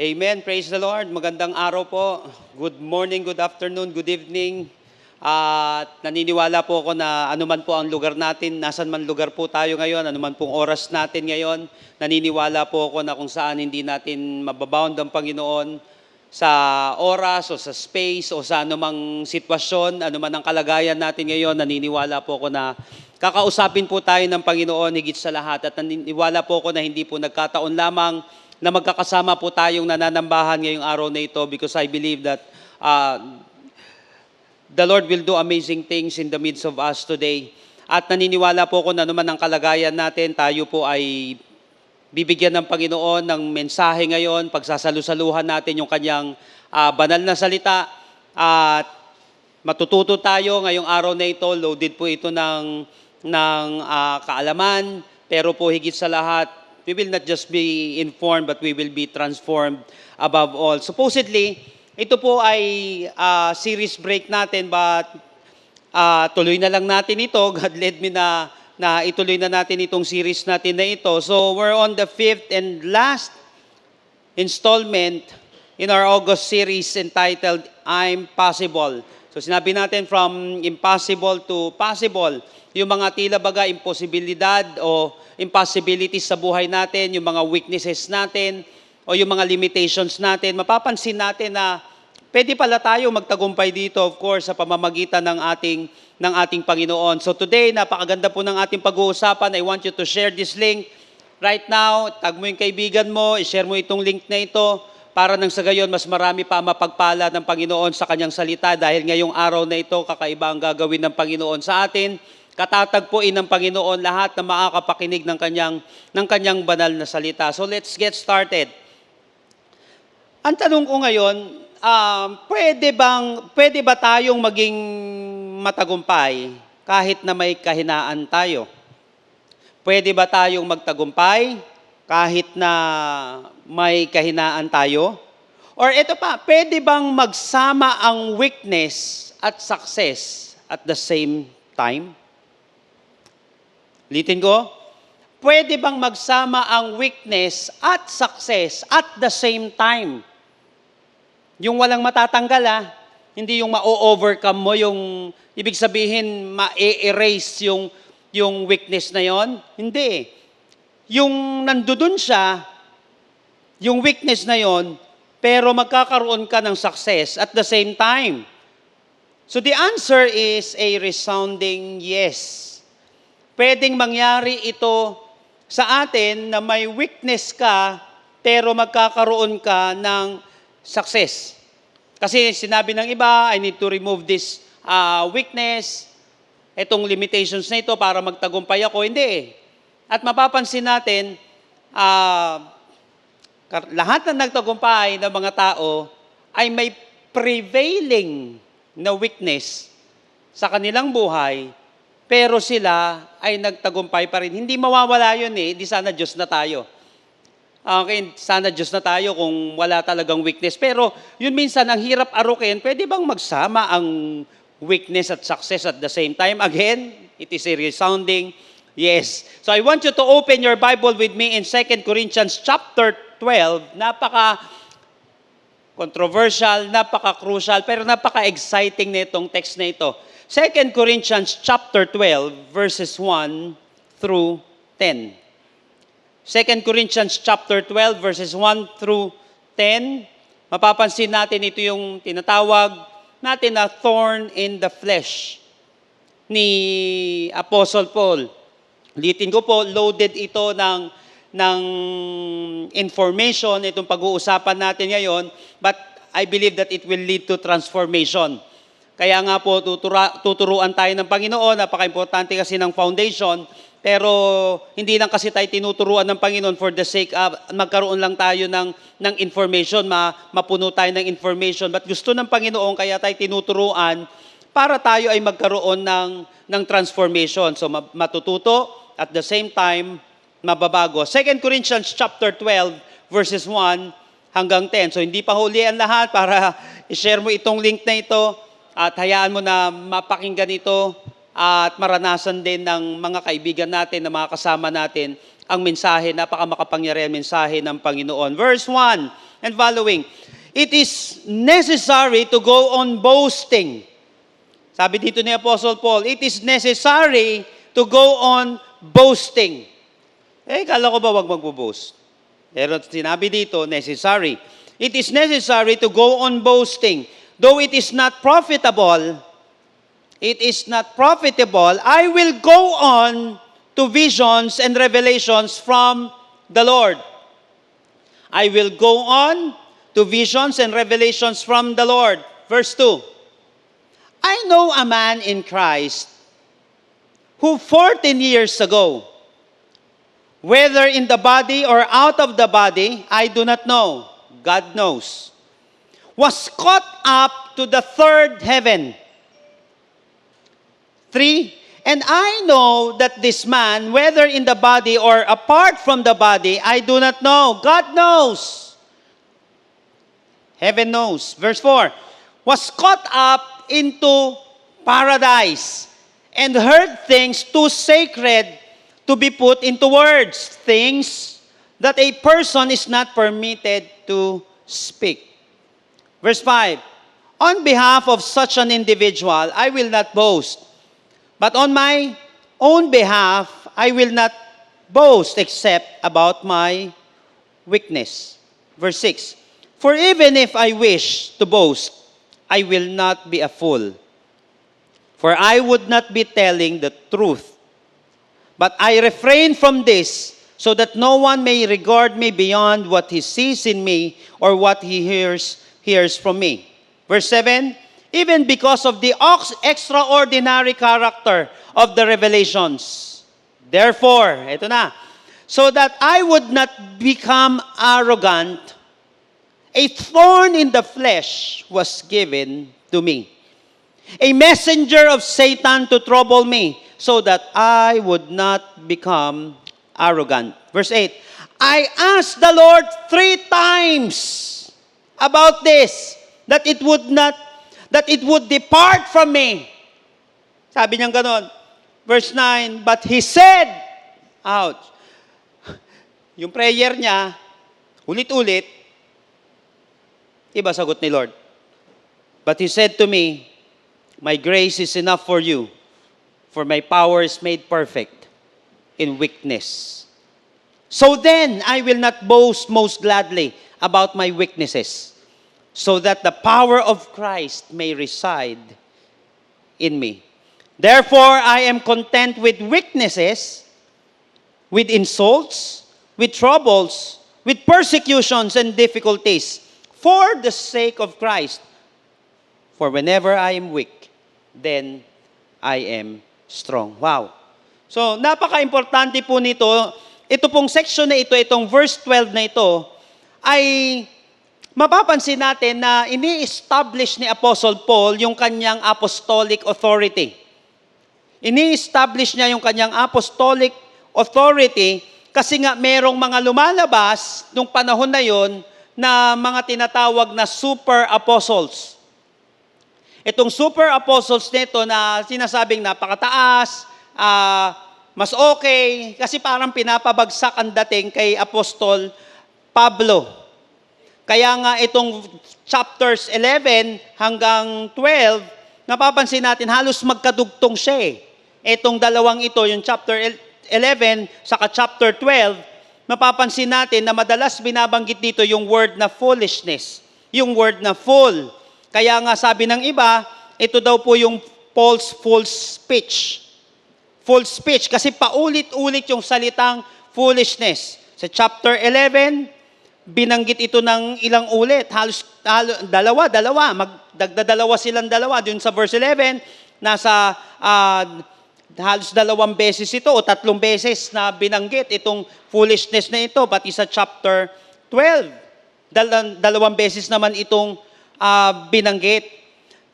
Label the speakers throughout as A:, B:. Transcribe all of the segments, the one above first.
A: Amen. Praise the Lord. Magandang araw po. Good morning, good afternoon, good evening. At naniniwala po ako na anuman po ang lugar natin, nasan man lugar po tayo ngayon, anuman pong oras natin ngayon, naniniwala po ako na kung saan hindi natin mababound ang Panginoon sa oras o sa space o sa anumang sitwasyon, anuman ang kalagayan natin ngayon, naniniwala po ako na kakausapin po tayo ng Panginoon higit sa lahat at naniniwala po ako na hindi po nagkataon lamang na magkakasama po tayong nananambahan ngayong araw na ito because I believe that uh, the Lord will do amazing things in the midst of us today. At naniniwala po ako na naman ang kalagayan natin, tayo po ay bibigyan ng Panginoon ng mensahe ngayon, pagsasalusaluhan natin yung kanyang ah, banal na salita. At matututo tayo ngayong araw na ito, loaded po ito ng, ng ah, kaalaman, pero po higit sa lahat, we will not just be informed, but we will be transformed above all. Supposedly, ito po ay ah, series break natin, but ah, tuloy na lang natin ito. God led me na, na ituloy na natin itong series natin na ito. So we're on the fifth and last installment in our August series entitled I'm Possible. So sinabi natin from impossible to possible, yung mga tila baga imposibilidad o impossibilities sa buhay natin, yung mga weaknesses natin, o yung mga limitations natin, mapapansin natin na pwede pala tayo magtagumpay dito, of course, sa pamamagitan ng ating, ng ating Panginoon. So today, napakaganda po ng ating pag-uusapan. I want you to share this link right now. Tag mo yung kaibigan mo, i-share mo itong link na ito para nang sa gayon, mas marami pa mapagpala ng Panginoon sa kanyang salita dahil ngayong araw na ito, kakaiba ang gagawin ng Panginoon sa atin. Katatagpuin ng Panginoon lahat na makakapakinig ng kanyang, ng kanyang banal na salita. So let's get started. Ang tanong ko ngayon, um, pwede, bang, pwede ba tayong maging matagumpay kahit na may kahinaan tayo? Pwede ba tayong magtagumpay kahit na may kahinaan tayo? Or ito pa, pwede bang magsama ang weakness at success at the same time? Litin ko, pwede bang magsama ang weakness at success at the same time? Yung walang matatanggal ah, hindi yung ma-overcome mo, yung ibig sabihin ma-erase yung, yung weakness na yon. Hindi. Yung nandoon siya, yung weakness na yon, pero magkakaroon ka ng success at the same time. So the answer is a resounding yes. Pwedeng mangyari ito sa atin na may weakness ka, pero magkakaroon ka ng success. Kasi sinabi ng iba, I need to remove this uh, weakness, itong limitations na ito para magtagumpay ako. Hindi eh. At mapapansin natin, uh, lahat na nagtagumpay ng mga tao ay may prevailing na weakness sa kanilang buhay, pero sila ay nagtagumpay pa rin. Hindi mawawala yun eh, di sana Diyos na tayo. Okay, sana Diyos na tayo kung wala talagang weakness. Pero yun minsan, ang hirap arukin, pwede bang magsama ang weakness at success at the same time? Again, it is a resounding yes. So I want you to open your Bible with me in 2 Corinthians chapter 12. Napaka controversial, napaka-crucial, pero napaka-exciting na itong text na ito. 2 Corinthians chapter 12, verses 1 through 10. 2 Corinthians chapter 12 verses 1 through 10. Mapapansin natin ito yung tinatawag natin na thorn in the flesh ni Apostle Paul. Litin ko po, loaded ito ng, ng information, itong pag-uusapan natin ngayon, but I believe that it will lead to transformation. Kaya nga po, tutura, tuturuan tayo ng Panginoon, napaka-importante kasi ng foundation, pero hindi lang kasi tayo tinuturuan ng Panginoon for the sake of magkaroon lang tayo ng, ng information, ma, mapuno tayo ng information. But gusto ng Panginoon, kaya tayo tinuturuan para tayo ay magkaroon ng, ng transformation. So ma- matututo, at the same time, mababago. 2 Corinthians chapter 12, verses 1 hanggang 10. So hindi pa huli ang lahat para i-share mo itong link na ito at hayaan mo na mapakinggan ito at maranasan din ng mga kaibigan natin, ng mga kasama natin, ang mensahe, napaka makapangyarihan mensahe ng Panginoon. Verse 1, and following. It is necessary to go on boasting. Sabi dito ni Apostle Paul, it is necessary to go on boasting. Eh, kala ko ba wag magbo-boast? Pero sinabi dito, necessary. It is necessary to go on boasting. Though it is not profitable, it is not profitable, I will go on to visions and revelations from the Lord. I will go on to visions and revelations from the Lord. Verse 2. I know a man in Christ who 14 years ago, whether in the body or out of the body, I do not know. God knows. Was caught up to the third heaven. Three, and I know that this man, whether in the body or apart from the body, I do not know. God knows. Heaven knows. Verse 4 was caught up into paradise and heard things too sacred to be put into words, things that a person is not permitted to speak. Verse 5 On behalf of such an individual, I will not boast, but on my own behalf, I will not boast except about my weakness. Verse 6 For even if I wish to boast, I will not be a fool. For I would not be telling the truth. But I refrain from this so that no one may regard me beyond what he sees in me or what he hears hears from me. Verse 7 Even because of the extraordinary character of the revelations. Therefore, ito na, so that I would not become arrogant, a thorn in the flesh was given to me. A messenger of Satan to trouble me, so that I would not become arrogant. Verse 8 I asked the Lord three times about this, that it would not, that it would depart from me. Sabi niya ganon. Verse 9, but he said, ouch, yung prayer niya, ulit-ulit, iba sagot ni Lord. But he said to me, My grace is enough for you, for my power is made perfect in weakness. So then I will not boast most gladly about my weaknesses, so that the power of Christ may reside in me. Therefore, I am content with weaknesses, with insults, with troubles, with persecutions and difficulties, for the sake of Christ. For whenever I am weak, then I am strong. Wow. So, napaka-importante po nito. Ito pong section na ito, itong verse 12 na ito, ay mapapansin natin na ini-establish ni Apostle Paul yung kanyang apostolic authority. Ini-establish niya yung kanyang apostolic authority kasi nga merong mga lumalabas nung panahon na yon na mga tinatawag na super apostles. Itong super apostles nito na sinasabing napakataas, ah, mas okay, kasi parang pinapabagsak ang dating kay Apostol Pablo. Kaya nga itong chapters 11 hanggang 12, napapansin natin halos magkadugtong siya eh. Itong dalawang ito, yung chapter 11 saka chapter 12, mapapansin natin na madalas binabanggit dito yung word na foolishness. Yung word na full. Kaya nga sabi ng iba, ito daw po yung Paul's full speech. Full speech kasi paulit-ulit yung salitang foolishness. Sa chapter 11, binanggit ito ng ilang ulit. Halos, halo- dalawa, dalawa. Magdagdadalawa silang dalawa. Dun sa verse 11, nasa ah, halos dalawang beses ito o tatlong beses na binanggit itong foolishness na ito, pati sa chapter 12. Dal- dalawang beses naman itong ah, binanggit.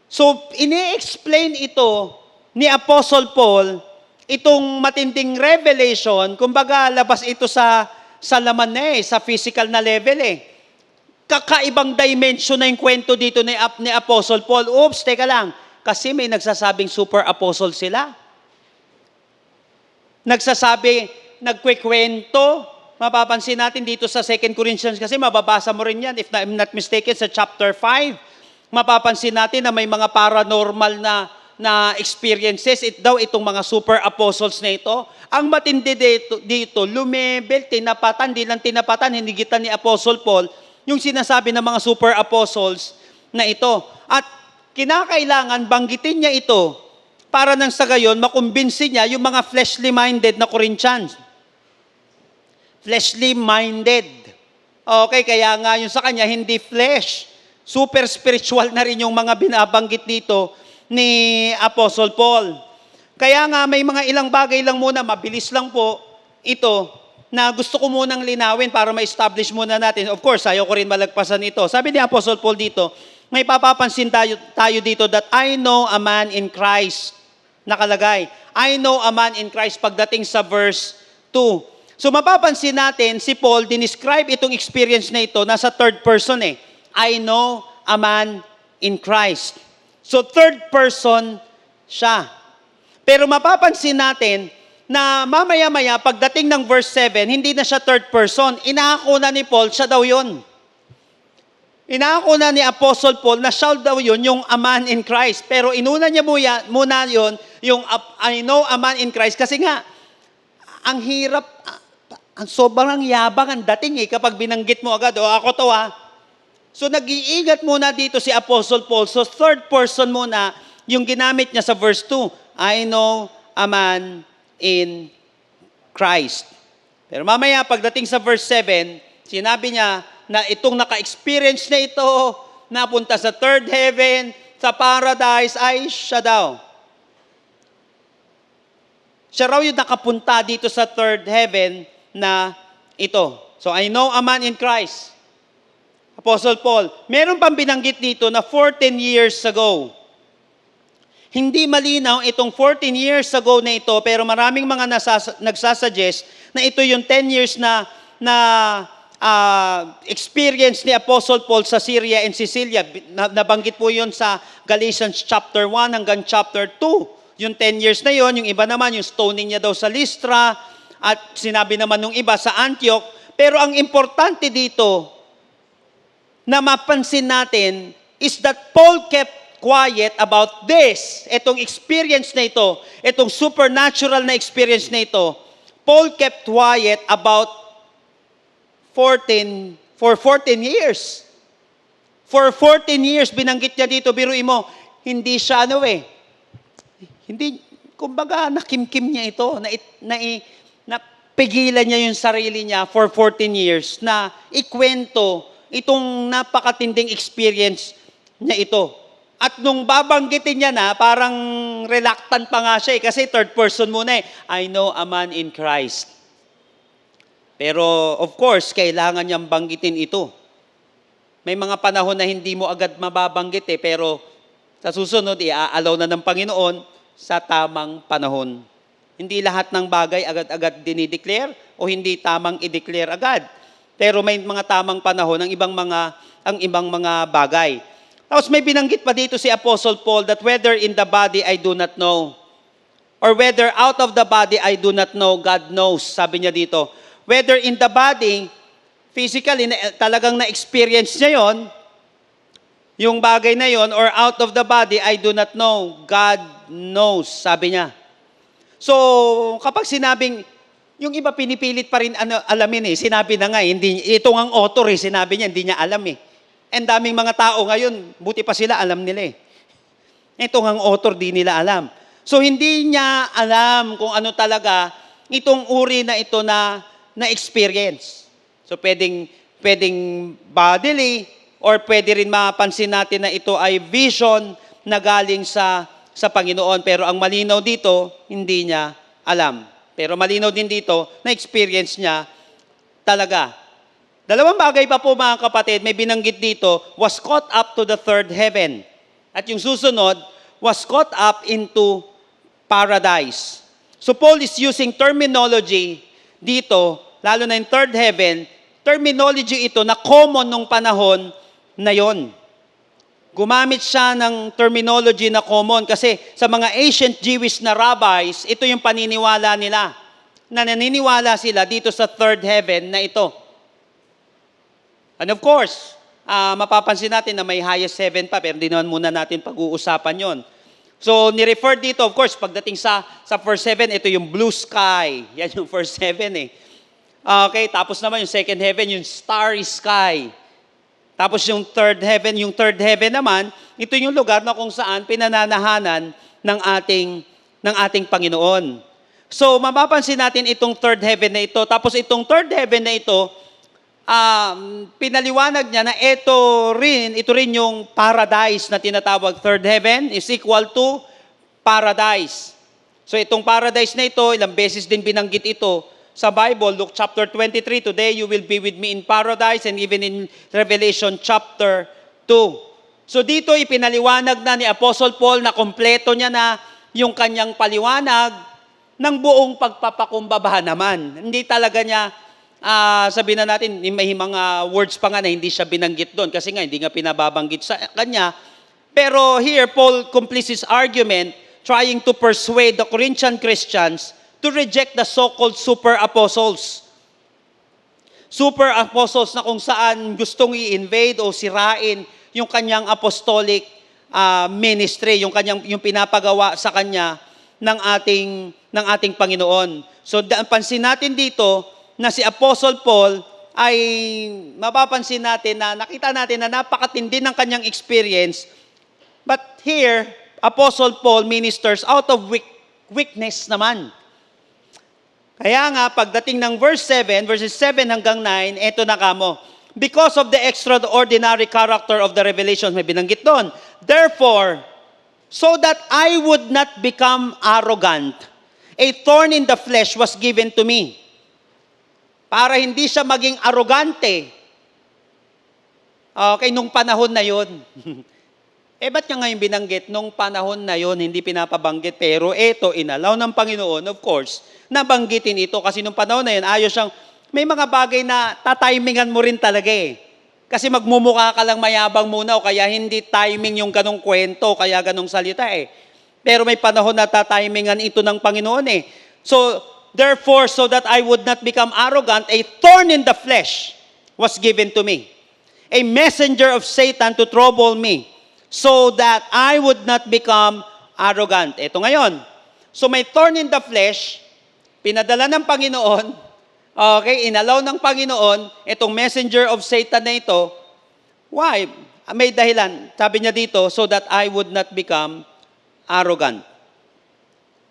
A: So, ini-explain ito ni Apostle Paul, itong matinding revelation, kumbaga labas ito sa sa laman na eh, sa physical na level eh. Kakaibang dimension na yung kwento dito ni, Ap- ni Apostle Paul. Oops, teka lang. Kasi may nagsasabing super apostle sila. Nagsasabi, nagkwekwento mapapansin natin dito sa 2 Corinthians kasi mababasa mo rin yan, if I'm not mistaken, sa chapter 5. Mapapansin natin na may mga paranormal na na experiences, it daw itong mga super apostles na ito. Ang matindi dito, dito lumebel, tinapatan, di lang tinapatan, hinigitan ni Apostle Paul, yung sinasabi ng mga super apostles na ito. At kinakailangan banggitin niya ito para nang sa gayon makumbinsi niya yung mga fleshly minded na Corinthians. Fleshly minded. Okay, kaya nga yung sa kanya hindi flesh. Super spiritual na rin yung mga binabanggit dito ni Apostle Paul. Kaya nga may mga ilang bagay lang muna, mabilis lang po ito na gusto ko munang linawin para ma-establish muna natin. Of course, ayaw ko rin malagpasan ito. Sabi ni Apostle Paul dito, may papapansin tayo, tayo dito that I know a man in Christ. Nakalagay, I know a man in Christ pagdating sa verse 2. So mapapansin natin, si Paul, dinescribe itong experience na ito, nasa third person eh. I know a man in Christ. So third person siya. Pero mapapansin natin na mamaya-maya, pagdating ng verse 7, hindi na siya third person. Inaako na ni Paul, siya daw yon. Inaako na ni Apostle Paul na siya daw yun, yung a man in Christ. Pero inuna niya muna, muna yun, yung I know a man in Christ. Kasi nga, ang hirap, ang sobrang yabang ang dating eh kapag binanggit mo agad, o ako to ah. So nag-iingat muna dito si Apostle Paul. So third person muna yung ginamit niya sa verse 2. I know a man in Christ. Pero mamaya pagdating sa verse 7, sinabi niya na itong naka-experience na ito, napunta sa third heaven, sa paradise, ay siya daw. Siya raw yung nakapunta dito sa third heaven na ito. So I know a man in Christ. Apostle Paul, meron pang binanggit dito na 14 years ago. Hindi malinaw itong 14 years ago na ito, pero maraming mga nasas- nagsasuggest na ito yung 10 years na, na ah, experience ni Apostle Paul sa Syria and Sicilia. Nabanggit po yun sa Galatians chapter 1 hanggang chapter 2. Yung 10 years na yon, yung iba naman, yung stoning niya daw sa Lystra, at sinabi naman nung iba sa Antioch. Pero ang importante dito, na mapansin natin is that Paul kept quiet about this. Itong experience na ito, itong supernatural na experience na ito, Paul kept quiet about 14, for 14 years. For 14 years, binanggit niya dito, biruin mo, hindi siya ano eh, hindi, kumbaga, nakimkim niya ito, na, na, na pigilan niya yung sarili niya for 14 years na ikwento itong napakatinding experience niya ito. At nung babanggitin niya na, parang reluctant pa nga siya eh, kasi third person muna eh. I know a man in Christ. Pero of course, kailangan niyang banggitin ito. May mga panahon na hindi mo agad mababanggit eh, pero sa susunod, i-allow na ng Panginoon sa tamang panahon. Hindi lahat ng bagay agad-agad dinideclare o hindi tamang i-declare agad. Pero may mga tamang panahon ang ibang mga ang ibang mga bagay. Tapos may binanggit pa dito si Apostle Paul that whether in the body I do not know or whether out of the body I do not know, God knows. Sabi niya dito, whether in the body physically na, talagang na-experience niya 'yon, yung bagay na 'yon or out of the body I do not know, God knows, sabi niya. So, kapag sinabing yung iba pinipilit pa rin ano, alamin eh. Sinabi na nga, eh, hindi, ito ang author eh. Sinabi niya, hindi niya alam eh. And daming mga tao ngayon, buti pa sila, alam nila eh. Ito ang author, di nila alam. So hindi niya alam kung ano talaga itong uri na ito na, na experience. So pwedeng, pwedeng bodily or pwede rin mapansin natin na ito ay vision na galing sa, sa Panginoon. Pero ang malinaw dito, hindi niya alam. Pero malinaw din dito na experience niya talaga. Dalawang bagay pa po mga kapatid, may binanggit dito, was caught up to the third heaven. At yung susunod, was caught up into paradise. So Paul is using terminology dito, lalo na in third heaven, terminology ito na common nung panahon na yon. Gumamit siya ng terminology na common kasi sa mga ancient Jewish na rabbis, ito yung paniniwala nila. na naniniwala sila dito sa third heaven na ito. And of course, ah, mapapansin natin na may highest heaven pa, pero hindi naman muna natin pag-uusapan yon. So, ni-refer dito, of course, pagdating sa, sa first heaven, ito yung blue sky. Yan yung first heaven eh. Okay, tapos naman yung second heaven, yung starry sky. Tapos yung third heaven, yung third heaven naman, ito yung lugar na kung saan pinananahanan ng ating ng ating Panginoon. So, mapapansin natin itong third heaven na ito. Tapos itong third heaven na ito, um, pinaliwanag niya na ito rin, ito rin yung paradise na tinatawag third heaven is equal to paradise. So itong paradise na ito, ilang beses din binanggit ito sa Bible, Luke chapter 23, today you will be with me in paradise and even in Revelation chapter 2. So dito ipinaliwanag na ni Apostle Paul na kompleto niya na yung kanyang paliwanag ng buong pagpapakumbaba naman. Hindi talaga niya, ah, sabihin na natin, may mga words pa nga na hindi siya binanggit doon kasi nga hindi nga pinababanggit sa kanya. Pero here, Paul completes his argument trying to persuade the Corinthian Christians to reject the so-called super apostles. Super apostles na kung saan gustong i-invade o sirain yung kanyang apostolic ah, ministry, yung kanyang yung pinapagawa sa kanya ng ating ng ating Panginoon. So pansin natin dito na si Apostle Paul ay mapapansin natin na nakita natin na napakatindi ng kanyang experience. But here, Apostle Paul ministers out of weak, weakness naman. Kaya nga, pagdating ng verse 7, verses 7 hanggang 9, eto na kamo. Because of the extraordinary character of the revelation, may binanggit doon. Therefore, so that I would not become arrogant, a thorn in the flesh was given to me. Para hindi siya maging arrogante. Okay, nung panahon na yon. eh, ba't niya ngayon binanggit? Nung panahon na yon hindi pinapabanggit. Pero eto, inalaw ng Panginoon, of course, nabanggitin ito. Kasi nung panahon na yun, ayos siyang, may mga bagay na tatimingan mo rin talaga eh. Kasi magmumukha ka lang mayabang muna o kaya hindi timing yung ganong kwento, kaya ganong salita eh. Pero may panahon na tatimingan ito ng Panginoon eh. So, therefore, so that I would not become arrogant, a thorn in the flesh was given to me. A messenger of Satan to trouble me, so that I would not become arrogant. Ito ngayon. So may thorn in the flesh, pinadala ng Panginoon, okay, inalaw ng Panginoon, itong messenger of Satan na ito, why? May dahilan. Sabi niya dito, so that I would not become arrogant.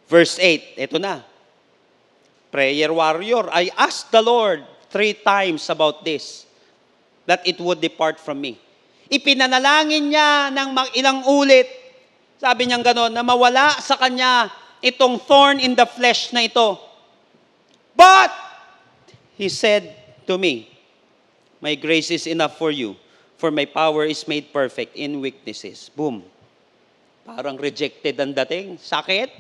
A: Verse 8, ito na. Prayer warrior, I asked the Lord three times about this, that it would depart from me. Ipinanalangin niya ng ilang ulit, sabi niya gano'n, na mawala sa kanya itong thorn in the flesh na ito. But, he said to me, My grace is enough for you, for my power is made perfect in weaknesses. Boom. Parang rejected ang dating. Sakit.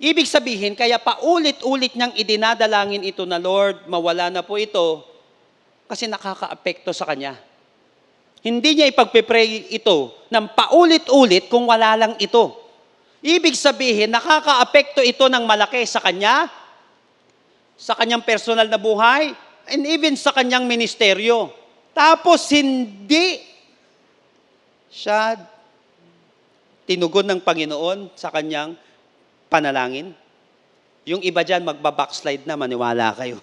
A: Ibig sabihin, kaya paulit-ulit niyang idinadalangin ito na, Lord, mawala na po ito kasi nakaka-apekto sa kanya. Hindi niya ipagpipray ito ng paulit-ulit kung wala lang ito. Ibig sabihin, nakaka-apekto ito ng malaki sa kanya, sa kanyang personal na buhay, and even sa kanyang ministeryo. Tapos hindi siya tinugon ng Panginoon sa kanyang panalangin. Yung iba dyan, magbabackslide na, maniwala kayo.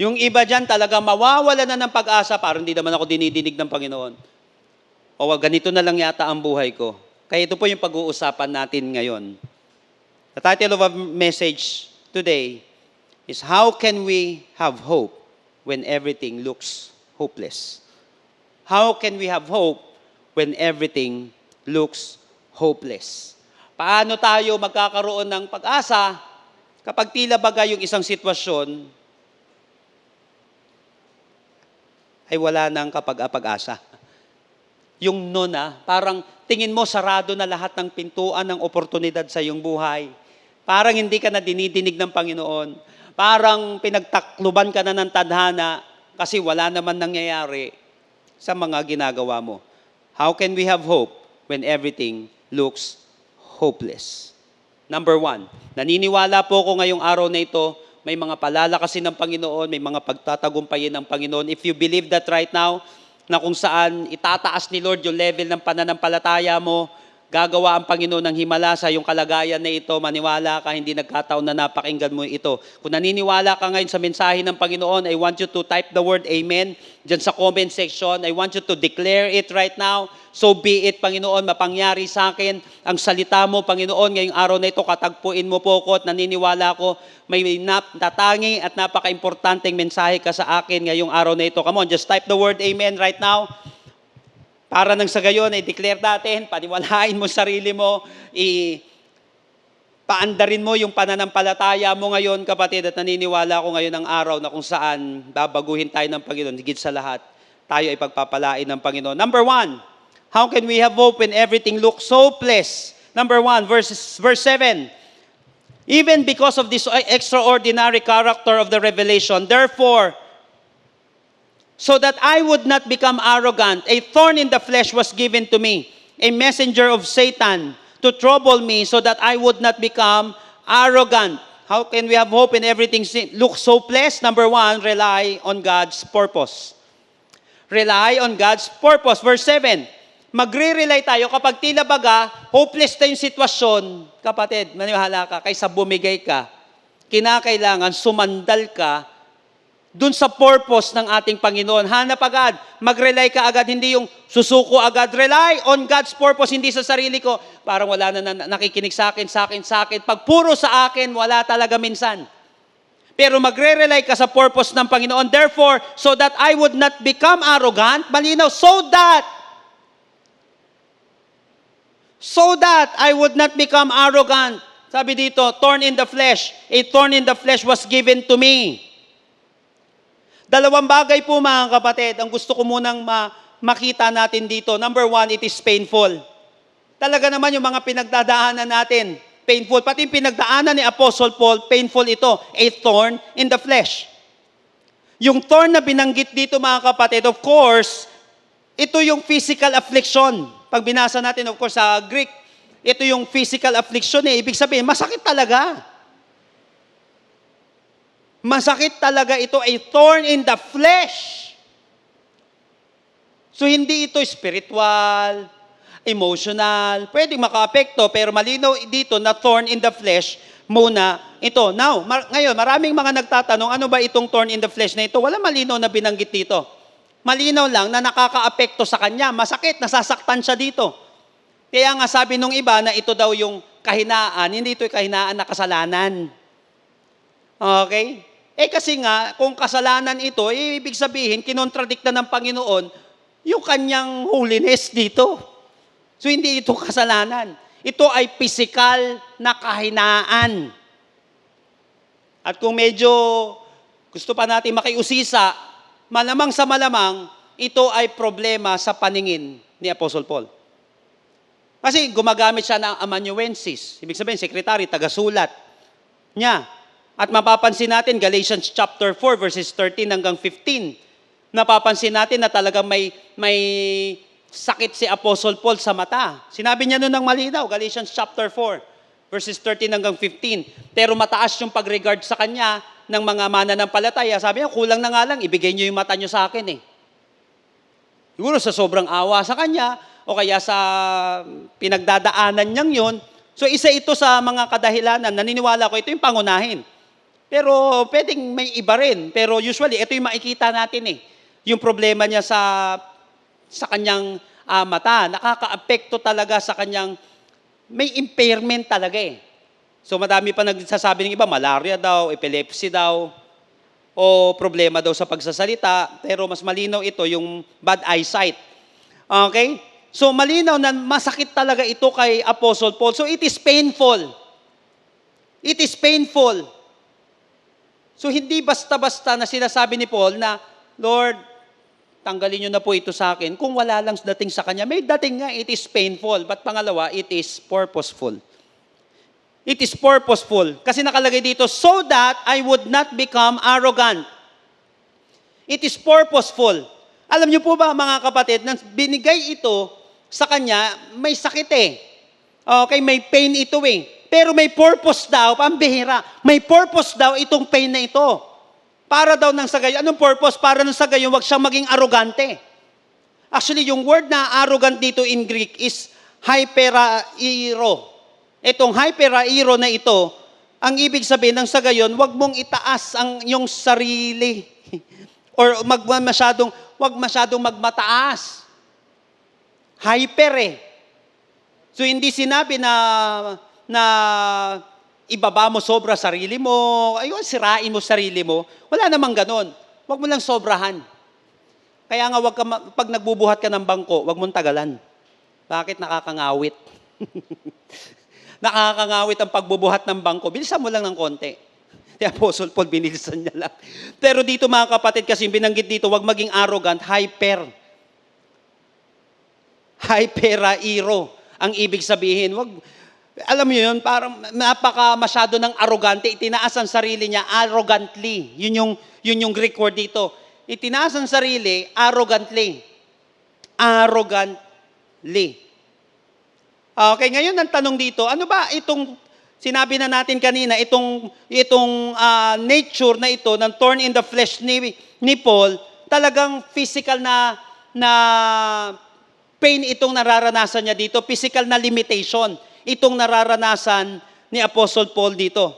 A: Yung iba dyan talaga mawawala na ng pag-asa, parang hindi naman ako dinidinig ng Panginoon. O ganito na lang yata ang buhay ko. Kaya ito po yung pag-uusapan natin ngayon. The title of our message today is How Can We Have Hope When Everything Looks Hopeless? How can we have hope when everything looks hopeless? Paano tayo magkakaroon ng pag-asa kapag tila baga yung isang sitwasyon ay wala nang kapag-apag-asa? Yung no na, parang tingin mo sarado na lahat ng pintuan ng oportunidad sa iyong buhay. Parang hindi ka na dinidinig ng Panginoon. Parang pinagtakluban ka na ng tadhana kasi wala naman nangyayari sa mga ginagawa mo. How can we have hope when everything looks hopeless? Number one, naniniwala po ko ngayong araw na ito, may mga palalakasin ng Panginoon, may mga pagtatagumpayin ng Panginoon. If you believe that right now, na kung saan itataas ni Lord yung level ng pananampalataya mo, gagawa ang Panginoon ng himala sa yung kalagayan na ito, maniwala ka, hindi nagkataon na napakinggan mo ito. Kung naniniwala ka ngayon sa mensahe ng Panginoon, I want you to type the word Amen dyan sa comment section. I want you to declare it right now. So be it, Panginoon, mapangyari sa akin ang salita mo, Panginoon, ngayong araw na ito, katagpuin mo po ko at naniniwala ko may natangi at napaka-importanteng mensahe ka sa akin ngayong araw na ito. Come on, just type the word Amen right now. Para nang sa gayon, i-declare natin, paniwalain mo sarili mo, i paandarin mo yung pananampalataya mo ngayon, kapatid, at naniniwala ako ngayon ang araw na kung saan babaguhin tayo ng Panginoon, higit sa lahat, tayo ay pagpapalain ng Panginoon. Number one, how can we have hope when everything looks hopeless? Number one, verse, verse 7. Even because of this extraordinary character of the revelation, therefore, so that I would not become arrogant. A thorn in the flesh was given to me, a messenger of Satan to trouble me so that I would not become arrogant. How can we have hope in everything si- looks hopeless? Number one, rely on God's purpose. Rely on God's purpose. Verse 7, magre-rely tayo kapag tila baga, hopeless na yung sitwasyon, kapatid, maniwala ka, kaysa bumigay ka, kinakailangan sumandal ka dun sa purpose ng ating Panginoon. Hanap agad. Mag-rely ka agad. Hindi yung susuko agad. Rely on God's purpose, hindi sa sarili ko. Parang wala na, na nakikinig sa akin, sa akin, sa akin. Pag puro sa akin, wala talaga minsan. Pero magre-rely ka sa purpose ng Panginoon. Therefore, so that I would not become arrogant, malinaw, so that, so that I would not become arrogant. Sabi dito, thorn in the flesh. A thorn in the flesh was given to me. Dalawang bagay po mga kapatid, ang gusto ko munang ma- makita natin dito. Number one, it is painful. Talaga naman yung mga pinagdadaanan natin, painful. Pati yung pinagdaanan ni Apostle Paul, painful ito, a thorn in the flesh. Yung thorn na binanggit dito mga kapatid, of course, ito yung physical affliction. Pag binasa natin, of course, sa Greek, ito yung physical affliction eh. Ibig sabihin, masakit talaga. Masakit talaga ito, a thorn in the flesh. So hindi ito spiritual, emotional, pwedeng makaapekto, pero malinaw dito na thorn in the flesh muna ito. Now, mar- ngayon, maraming mga nagtatanong, ano ba itong thorn in the flesh na ito? Wala malinaw na binanggit dito. Malinaw lang na nakakaapekto sa kanya. Masakit, nasasaktan siya dito. Kaya nga sabi nung iba na ito daw yung kahinaan, hindi ito yung kahinaan na kasalanan. Okay? Eh kasi nga, kung kasalanan ito, eh, ibig sabihin, kinontradikta ng Panginoon yung kanyang holiness dito. So hindi ito kasalanan. Ito ay physical na kahinaan. At kung medyo gusto pa natin makiusisa, malamang sa malamang, ito ay problema sa paningin ni Apostle Paul. Kasi gumagamit siya ng amanuensis. Ibig sabihin, sekretary, tagasulat niya. At mapapansin natin, Galatians chapter 4, verses 13 hanggang 15, napapansin natin na talagang may, may sakit si Apostle Paul sa mata. Sinabi niya noon ng malinaw, Galatians chapter 4, verses 13 hanggang 15. Pero mataas yung pag-regard sa kanya ng mga mananampalataya. Sabi niya, kulang na nga lang, ibigay niyo yung mata niyo sa akin eh. Siguro sa sobrang awa sa kanya, o kaya sa pinagdadaanan niyang yun. So isa ito sa mga kadahilanan, naniniwala ko ito yung pangunahin. Pero pwedeng may iba rin. Pero usually, ito yung makikita natin eh. Yung problema niya sa sa kanyang ah, mata. Nakaka-apekto talaga sa kanyang, may impairment talaga eh. So madami pa nagsasabi ng iba, malaria daw, epilepsy daw, o problema daw sa pagsasalita. Pero mas malinaw ito, yung bad eyesight. Okay? So malinaw na masakit talaga ito kay Apostle Paul. So it is painful. It is painful. So hindi basta-basta na sinasabi ni Paul na, Lord, tanggalin niyo na po ito sa akin. Kung wala lang dating sa kanya, may dating nga, it is painful. But pangalawa, it is purposeful. It is purposeful. Kasi nakalagay dito, so that I would not become arrogant. It is purposeful. Alam niyo po ba mga kapatid, nang binigay ito sa kanya, may sakit eh. Okay, may pain ito eh. Pero may purpose daw, pambihira, may purpose daw itong pain na ito. Para daw nang sa gayon, anong purpose? Para nang sa gayon, wag siyang maging arrogante. Actually, yung word na arrogant dito in Greek is hyperairo. Itong hyperairo na ito, ang ibig sabihin ng sa gayon, wag mong itaas ang yung sarili. Or mag masyadong, wag masyadong magmataas. Hyper eh. So hindi sinabi na na ibaba mo sobra sarili mo, ayun, sirain mo sarili mo. Wala namang ganon. Huwag mo lang sobrahan. Kaya nga wag ka pag nagbubuhat ka ng bangko, wag mong tagalan. Bakit nakakangawit? nakakangawit ang pagbubuhat ng bangko. Bilisan mo lang ng konti. Si Apostle Paul, binilisan niya lang. Pero dito mga kapatid, kasi binanggit dito, wag maging arrogant, hyper. Hyperairo ang ibig sabihin. Wag, alam mo yun, parang napaka masyado ng arrogante. Itinaas ang sarili niya arrogantly. Yun yung, yun yung Greek word dito. Itinaas ang sarili arrogantly. Arrogantly. Okay, ngayon ang tanong dito, ano ba itong sinabi na natin kanina, itong itong ah, nature na ito ng thorn in the flesh ni ni Paul, talagang physical na na pain itong nararanasan niya dito, physical na limitation itong nararanasan ni Apostle Paul dito.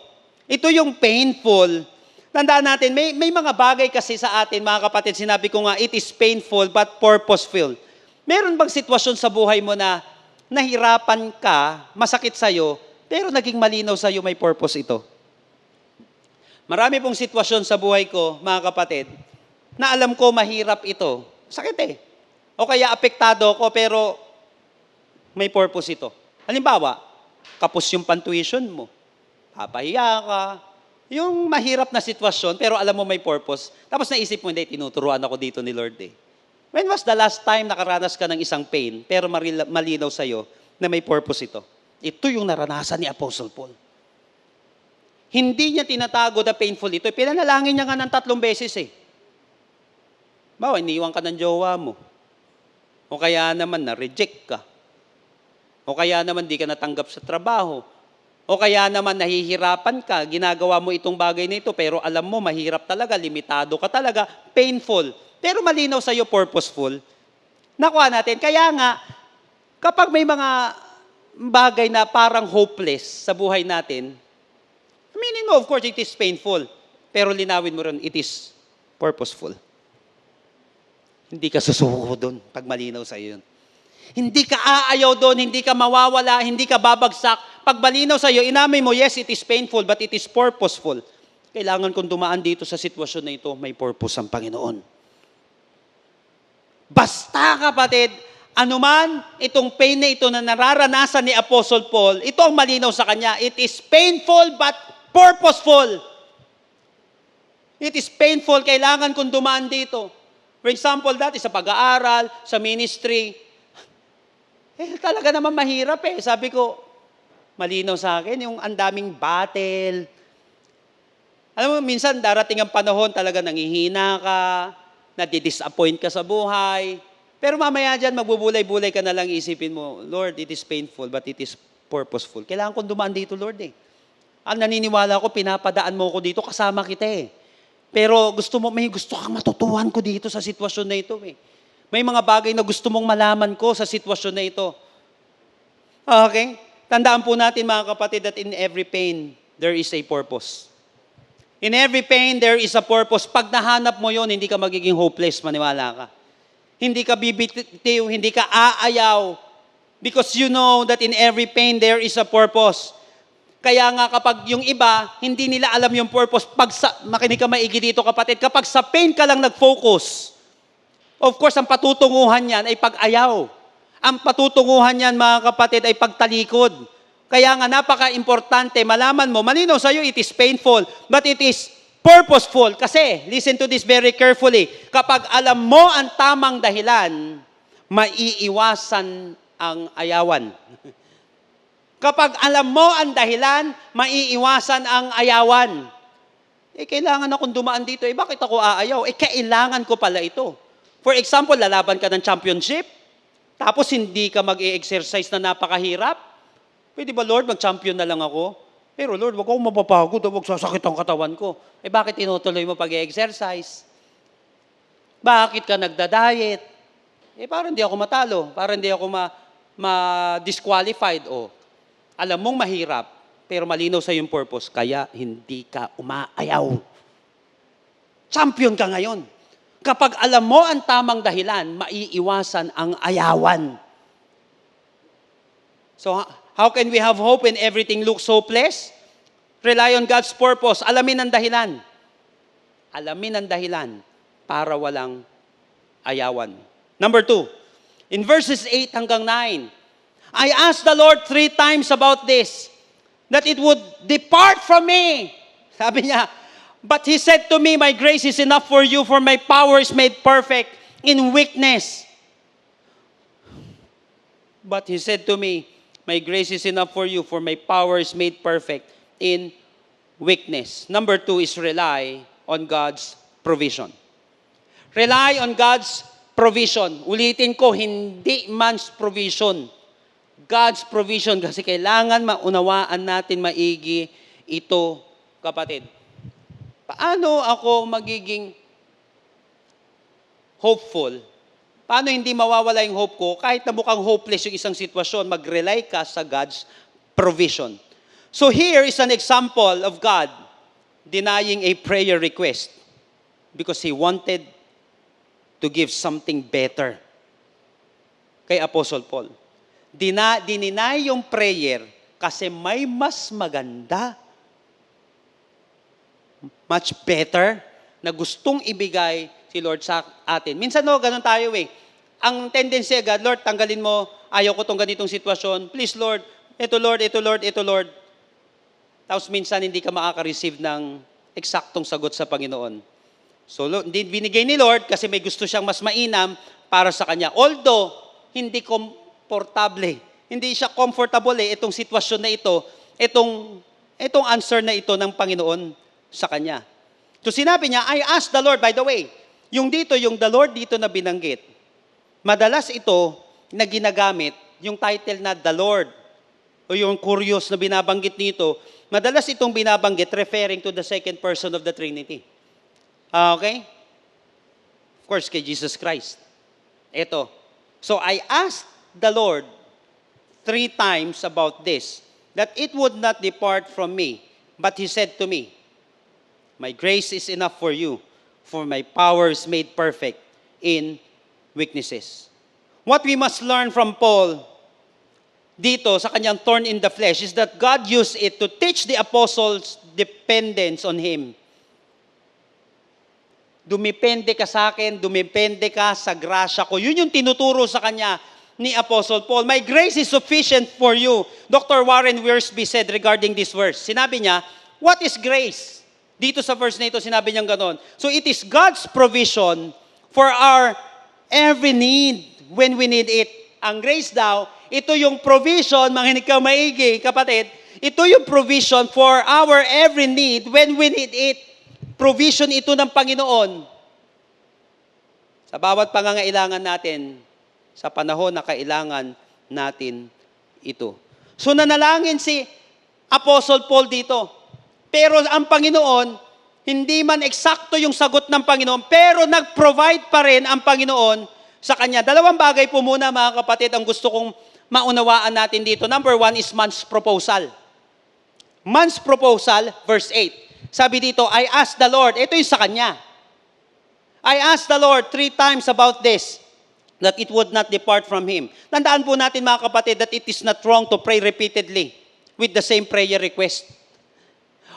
A: Ito yung painful. Tandaan natin, may, may mga bagay kasi sa atin, mga kapatid, sinabi ko nga, it is painful but purposeful. Meron bang sitwasyon sa buhay mo na nahirapan ka, masakit sa'yo, pero naging malinaw sa'yo may purpose ito? Marami pong sitwasyon sa buhay ko, mga kapatid, na alam ko mahirap ito. Sakit eh. O kaya apektado ako, pero may purpose ito. Halimbawa, kapos yung pantuition mo. Papahiya ka. Yung mahirap na sitwasyon, pero alam mo may purpose. Tapos naisip mo, hindi, tinuturuan ako dito ni Lord eh. When was the last time nakaranas ka ng isang pain, pero malinaw sa'yo na may purpose ito? Ito yung naranasan ni Apostle Paul. Hindi niya tinatago na painful ito. Pinanalangin niya nga ng tatlong beses eh. Bawa, iniwan ka ng jowa mo. O kaya naman na-reject ka. O kaya naman di ka natanggap sa trabaho. O kaya naman nahihirapan ka, ginagawa mo itong bagay na ito, pero alam mo, mahirap talaga, limitado ka talaga, painful. Pero malinaw sa iyo, purposeful. Nakuha natin. Kaya nga, kapag may mga bagay na parang hopeless sa buhay natin, aminin mo, of course, it is painful. Pero linawin mo rin, it is purposeful. Hindi ka susuko doon pag malinaw sa iyo yun. Hindi ka aayaw doon, hindi ka mawawala, hindi ka babagsak. Pag malinaw sa iyo, inamin mo, yes, it is painful, but it is purposeful. Kailangan kong dumaan dito sa sitwasyon na ito, may purpose ang Panginoon. Basta kapatid, anuman itong pain na ito na nararanasan ni Apostle Paul, ito ang malinaw sa kanya. It is painful but purposeful. It is painful, kailangan kong dumaan dito. For example, dati sa pag-aaral, sa ministry, eh, talaga naman mahirap eh. Sabi ko, malinaw sa akin, yung ang daming battle. Alam mo, minsan darating ang panahon, talaga nangihina ka, nadidisappoint ka sa buhay. Pero mamaya dyan, magbubulay-bulay ka na lang, isipin mo, Lord, it is painful, but it is purposeful. Kailangan kong dumaan dito, Lord eh. Ang naniniwala ko, pinapadaan mo ko dito, kasama kita eh. Pero gusto mo, may gusto kang matutuhan ko dito sa sitwasyon na ito eh. May mga bagay na gusto mong malaman ko sa sitwasyon na ito. Okay? Tandaan po natin mga kapatid that in every pain, there is a purpose. In every pain, there is a purpose. Pag nahanap mo yon, hindi ka magiging hopeless, maniwala ka. Hindi ka bibitiw, hindi ka aayaw. Because you know that in every pain, there is a purpose. Kaya nga kapag yung iba, hindi nila alam yung purpose, pag sa, makinig ka maigi dito kapatid, kapag sa pain ka lang nag-focus, of course, ang patutunguhan niyan ay pag-ayaw. Ang patutunguhan niyan, mga kapatid, ay pagtalikod. Kaya nga napaka-importante, malaman mo, malinaw sa'yo, it is painful, but it is purposeful. Kasi, listen to this very carefully, kapag alam mo ang tamang dahilan, maiiwasan ang ayawan. Kapag alam mo ang dahilan, maiiwasan ang ayawan. Eh, kailangan akong dumaan dito. Eh, bakit ako aayaw? Eh, kailangan ko pala ito. For example, lalaban ka ng championship, tapos hindi ka mag exercise na napakahirap, Pwede ba, Lord, mag-champion na lang ako? Pero Lord, wag akong mapapagod, wag sasakit ang katawan ko. Eh bakit tinutuloy mo pag-exercise? Bakit ka nagda-diet? Eh parang hindi ako matalo, parang hindi ako ma, ma-disqualified. O, alam mong mahirap, pero malinaw sa yung purpose, kaya hindi ka umaayaw. Champion ka ngayon. Kapag alam mo ang tamang dahilan, maiiwasan ang ayawan. So, how can we have hope when everything looks hopeless? Rely on God's purpose. Alamin ang dahilan. Alamin ang dahilan para walang ayawan. Number two, in verses 8 hanggang 9, I asked the Lord three times about this, that it would depart from me. Sabi niya, but He said to me, My grace is enough for you, for my power is made perfect in weakness. But he said to me, My grace is enough for you, for my power is made perfect in weakness. Number two is rely on God's provision. Rely on God's provision. Ulitin ko, hindi man's provision. God's provision kasi kailangan maunawaan natin maigi ito, kapatid. Paano ako magiging hopeful Paano hindi mawawala yung hope ko? Kahit na mukhang hopeless yung isang sitwasyon, mag-rely ka sa God's provision. So here is an example of God denying a prayer request because He wanted to give something better kay Apostle Paul. Dina, dininay yung prayer kasi may mas maganda, much better, na gustong ibigay si Lord sa atin. Minsan no, ganun tayo eh. Ang tendency agad, Lord, tanggalin mo, ayaw ko tong ganitong sitwasyon. Please, Lord, ito Lord, ito Lord, ito Lord. Tapos minsan hindi ka makaka-receive ng eksaktong sagot sa Panginoon. So, hindi binigay ni Lord kasi may gusto siyang mas mainam para sa kanya. Although, hindi komportable. Hindi siya comfortable eh, itong sitwasyon na ito, itong, itong answer na ito ng Panginoon sa kanya. So sinabi niya, I asked the Lord, by the way, yung dito, yung the Lord dito na binanggit, madalas ito na ginagamit, yung title na the Lord, o yung curious na binabanggit nito, madalas itong binabanggit referring to the second person of the Trinity. Ah, okay? Of course, kay Jesus Christ. Ito. So I asked the Lord three times about this, that it would not depart from me. But He said to me, My grace is enough for you, for my power is made perfect in weaknesses. What we must learn from Paul dito sa kanyang thorn in the flesh is that God used it to teach the apostles dependence on Him. Dumipende ka sa akin, dumipende ka sa grasya ko. Yun yung tinuturo sa kanya ni Apostle Paul. My grace is sufficient for you. Dr. Warren Wiersbe said regarding this verse, sinabi niya, what is grace? Dito sa verse na ito, sinabi niya ganon. So it is God's provision for our every need when we need it. Ang grace daw, ito yung provision, makinig ka maigi, kapatid, ito yung provision for our every need when we need it. Provision ito ng Panginoon sa bawat pangangailangan natin sa panahon na kailangan natin ito. So nanalangin si Apostle Paul dito. Pero ang Panginoon, hindi man eksakto yung sagot ng Panginoon, pero nag-provide pa rin ang Panginoon sa kanya. Dalawang bagay po muna mga kapatid ang gusto kong maunawaan natin dito. Number one is man's proposal. Man's proposal, verse 8. Sabi dito, I asked the Lord, ito yung sa kanya. I asked the Lord three times about this, that it would not depart from Him. Tandaan po natin mga kapatid that it is not wrong to pray repeatedly with the same prayer request.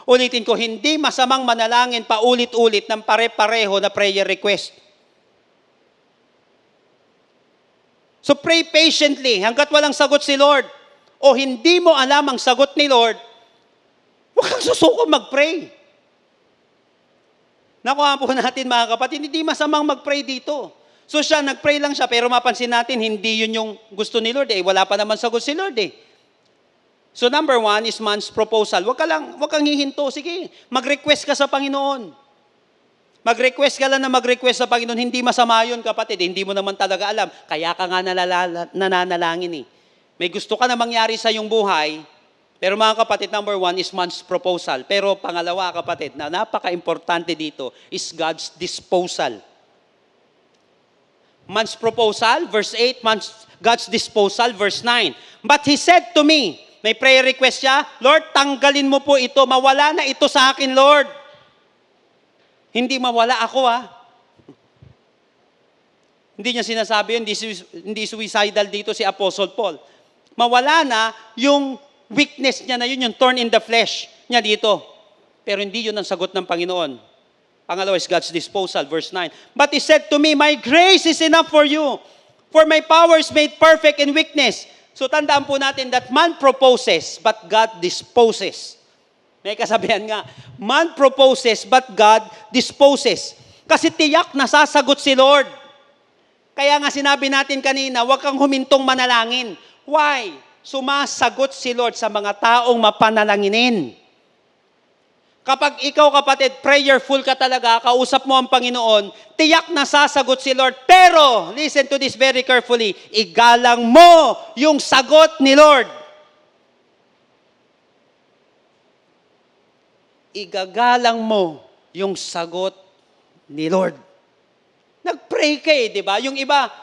A: Ulitin ko, hindi masamang manalangin paulit-ulit ng pare-pareho na prayer request. So pray patiently hanggat walang sagot si Lord o hindi mo alam ang sagot ni Lord, huwag kang susuko mag-pray. Nakuha po natin mga kapatid, hindi masamang mag-pray dito. So siya, nag-pray lang siya, pero mapansin natin, hindi yun yung gusto ni Lord eh. Wala pa naman sagot si Lord eh. So number one is man's proposal. Huwag ka lang, huwag kang hihinto. Sige, mag-request ka sa Panginoon. Mag-request ka lang na mag-request sa Panginoon. Hindi masama yun, kapatid. Hindi mo naman talaga alam. Kaya ka nga nalala, nananalangin eh. May gusto ka na mangyari sa iyong buhay, Pero mga kapatid, number one is man's proposal. Pero pangalawa, kapatid, na napaka-importante dito is God's disposal. Man's proposal, verse 8, man's, God's disposal, verse 9. But he said to me, may prayer request siya, Lord, tanggalin mo po ito, mawala na ito sa akin, Lord. Hindi mawala ako, ah. Hindi niya sinasabi yun, hindi, hindi suicidal dito si Apostle Paul. Mawala na yung weakness niya na yun, yung thorn in the flesh niya dito. Pero hindi yun ang sagot ng Panginoon. Pangalawa is God's disposal, verse 9. But he said to me, My grace is enough for you, for my power is made perfect in weakness. So tandaan po natin that man proposes, but God disposes. May kasabihan nga, man proposes, but God disposes. Kasi tiyak na sasagot si Lord. Kaya nga sinabi natin kanina, huwag kang humintong manalangin. Why? Sumasagot si Lord sa mga taong mapanalanginin. Kapag ikaw kapatid, prayerful ka talaga, kausap mo ang Panginoon, tiyak na sasagot si Lord. Pero, listen to this very carefully, igalang mo yung sagot ni Lord. Igagalang mo yung sagot ni Lord. Nag-pray ka eh, di ba? Yung iba,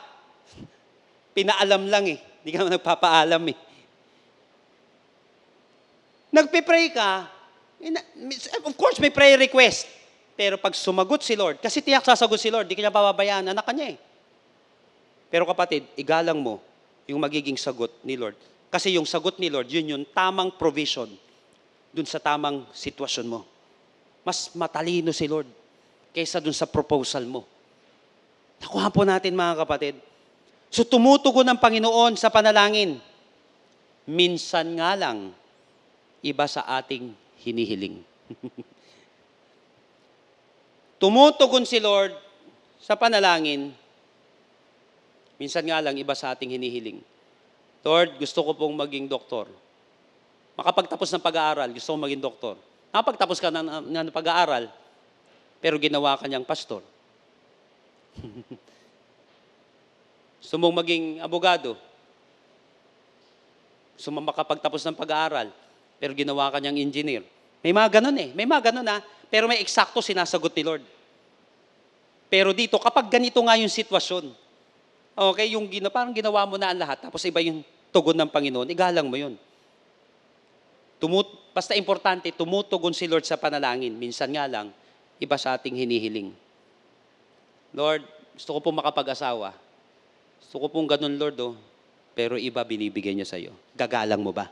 A: pinaalam lang eh. Hindi ka nagpapaalam eh. Nagpe-pray ka, of course may prayer request. Pero pag sumagot si Lord, kasi tiyak sasagot si Lord, di kanya pababayaan, anak ka niya eh. Pero kapatid, igalang mo yung magiging sagot ni Lord. Kasi yung sagot ni Lord, yun yung tamang provision dun sa tamang sitwasyon mo. Mas matalino si Lord kaysa dun sa proposal mo. Nakuha po natin mga kapatid. So tumutugon ang Panginoon sa panalangin. Minsan nga lang, iba sa ating hinihiling. tumutugon si Lord sa panalangin. Minsan nga lang, iba sa ating hinihiling. Lord, gusto ko pong maging doktor. Makapagtapos ng pag-aaral, gusto kong maging doktor. Nakapagtapos ka ng, ng pag-aaral, pero ginawa ka niyang pastor. Gusto mong maging abogado. Gusto mong makapagtapos ng pag-aaral, pero ginawa ka niyang engineer. May mga ganun eh. May mga ganun ah. Pero may eksakto sinasagot ni Lord. Pero dito, kapag ganito nga yung sitwasyon, okay, yung gina, parang ginawa mo na ang lahat, tapos iba yung tugon ng Panginoon, igalang mo yun. Tumut, basta importante, tumutugon si Lord sa panalangin. Minsan nga lang, iba sa ating hinihiling. Lord, gusto ko pong makapag-asawa. Gusto ko pong ganun, Lord, oh. Pero iba binibigay niya sa'yo. Gagalang mo ba?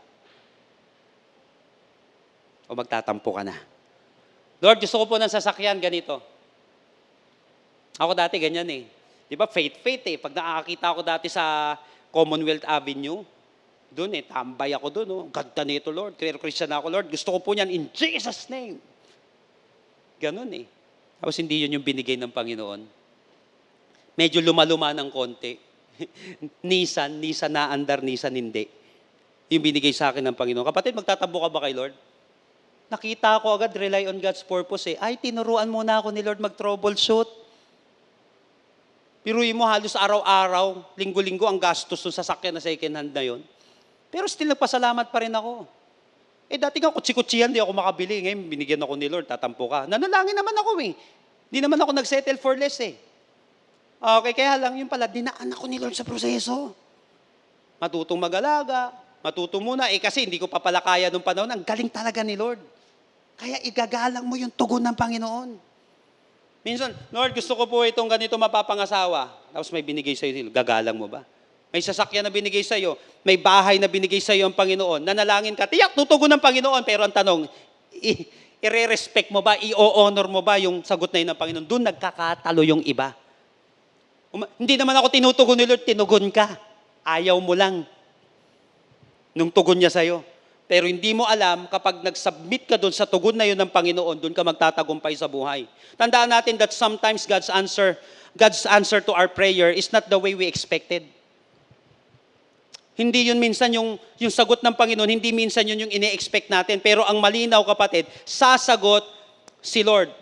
A: O magtatampo ka na? Lord, gusto ko po ng sasakyan ganito. Ako dati ganyan eh. Di ba, faith-faith eh. Pag nakakita ako dati sa Commonwealth Avenue, doon eh, tambay ako doon. Oh. Ganda nito, Lord. Clear Christian ako, Lord. Gusto ko po niyan in Jesus' name. Ganun eh. Tapos hindi yun yung binigay ng Panginoon. Medyo lumaluma ng konti. Nisan, Nisan na andar, Nisan hindi. Yung binigay sa akin ng Panginoon. Kapatid, magtatampo ka ba kay Lord? Nakita ko agad, rely on God's purpose eh. Ay, tinuruan muna ako ni Lord mag-troubleshoot. Piruin mo halos araw-araw, linggo-linggo ang gastos ng sasakyan na second hand na yon. Pero still nagpasalamat pa rin ako. Eh dati nga kutsi-kutsihan, di ako makabili. Ngayon binigyan ako ni Lord, tatampo ka. Nanalangin naman ako eh. Di naman ako nagsettle for less eh. Okay, kaya lang yun pala, dinaan ako ni Lord sa proseso. Matutong mag-alaga, matuto muna. Eh kasi hindi ko pa pala kaya nung panahon. Ang galing talaga ni Lord. Kaya igagalang mo yung tugon ng Panginoon. Minsan, Lord, gusto ko po itong ganito mapapangasawa. Tapos may binigay sa iyo, gagalang mo ba? May sasakyan na binigay sa iyo, may bahay na binigay sa iyo ang Panginoon. Nanalangin ka, tiyak tutugon ng Panginoon. Pero ang tanong, i- i-respect mo ba, i-honor mo ba yung sagot na yun ng Panginoon? Doon nagkakatalo yung iba. Uma- hindi naman ako tinutugon ni Lord, tinugon ka. Ayaw mo lang nung tugon niya sa'yo. Pero hindi mo alam, kapag nag-submit ka doon sa tugon na yun ng Panginoon, doon ka magtatagumpay sa buhay. Tandaan natin that sometimes God's answer, God's answer to our prayer is not the way we expected. Hindi yun minsan yung, yung sagot ng Panginoon, hindi minsan yun yung ine-expect natin. Pero ang malinaw kapatid, sasagot si Lord.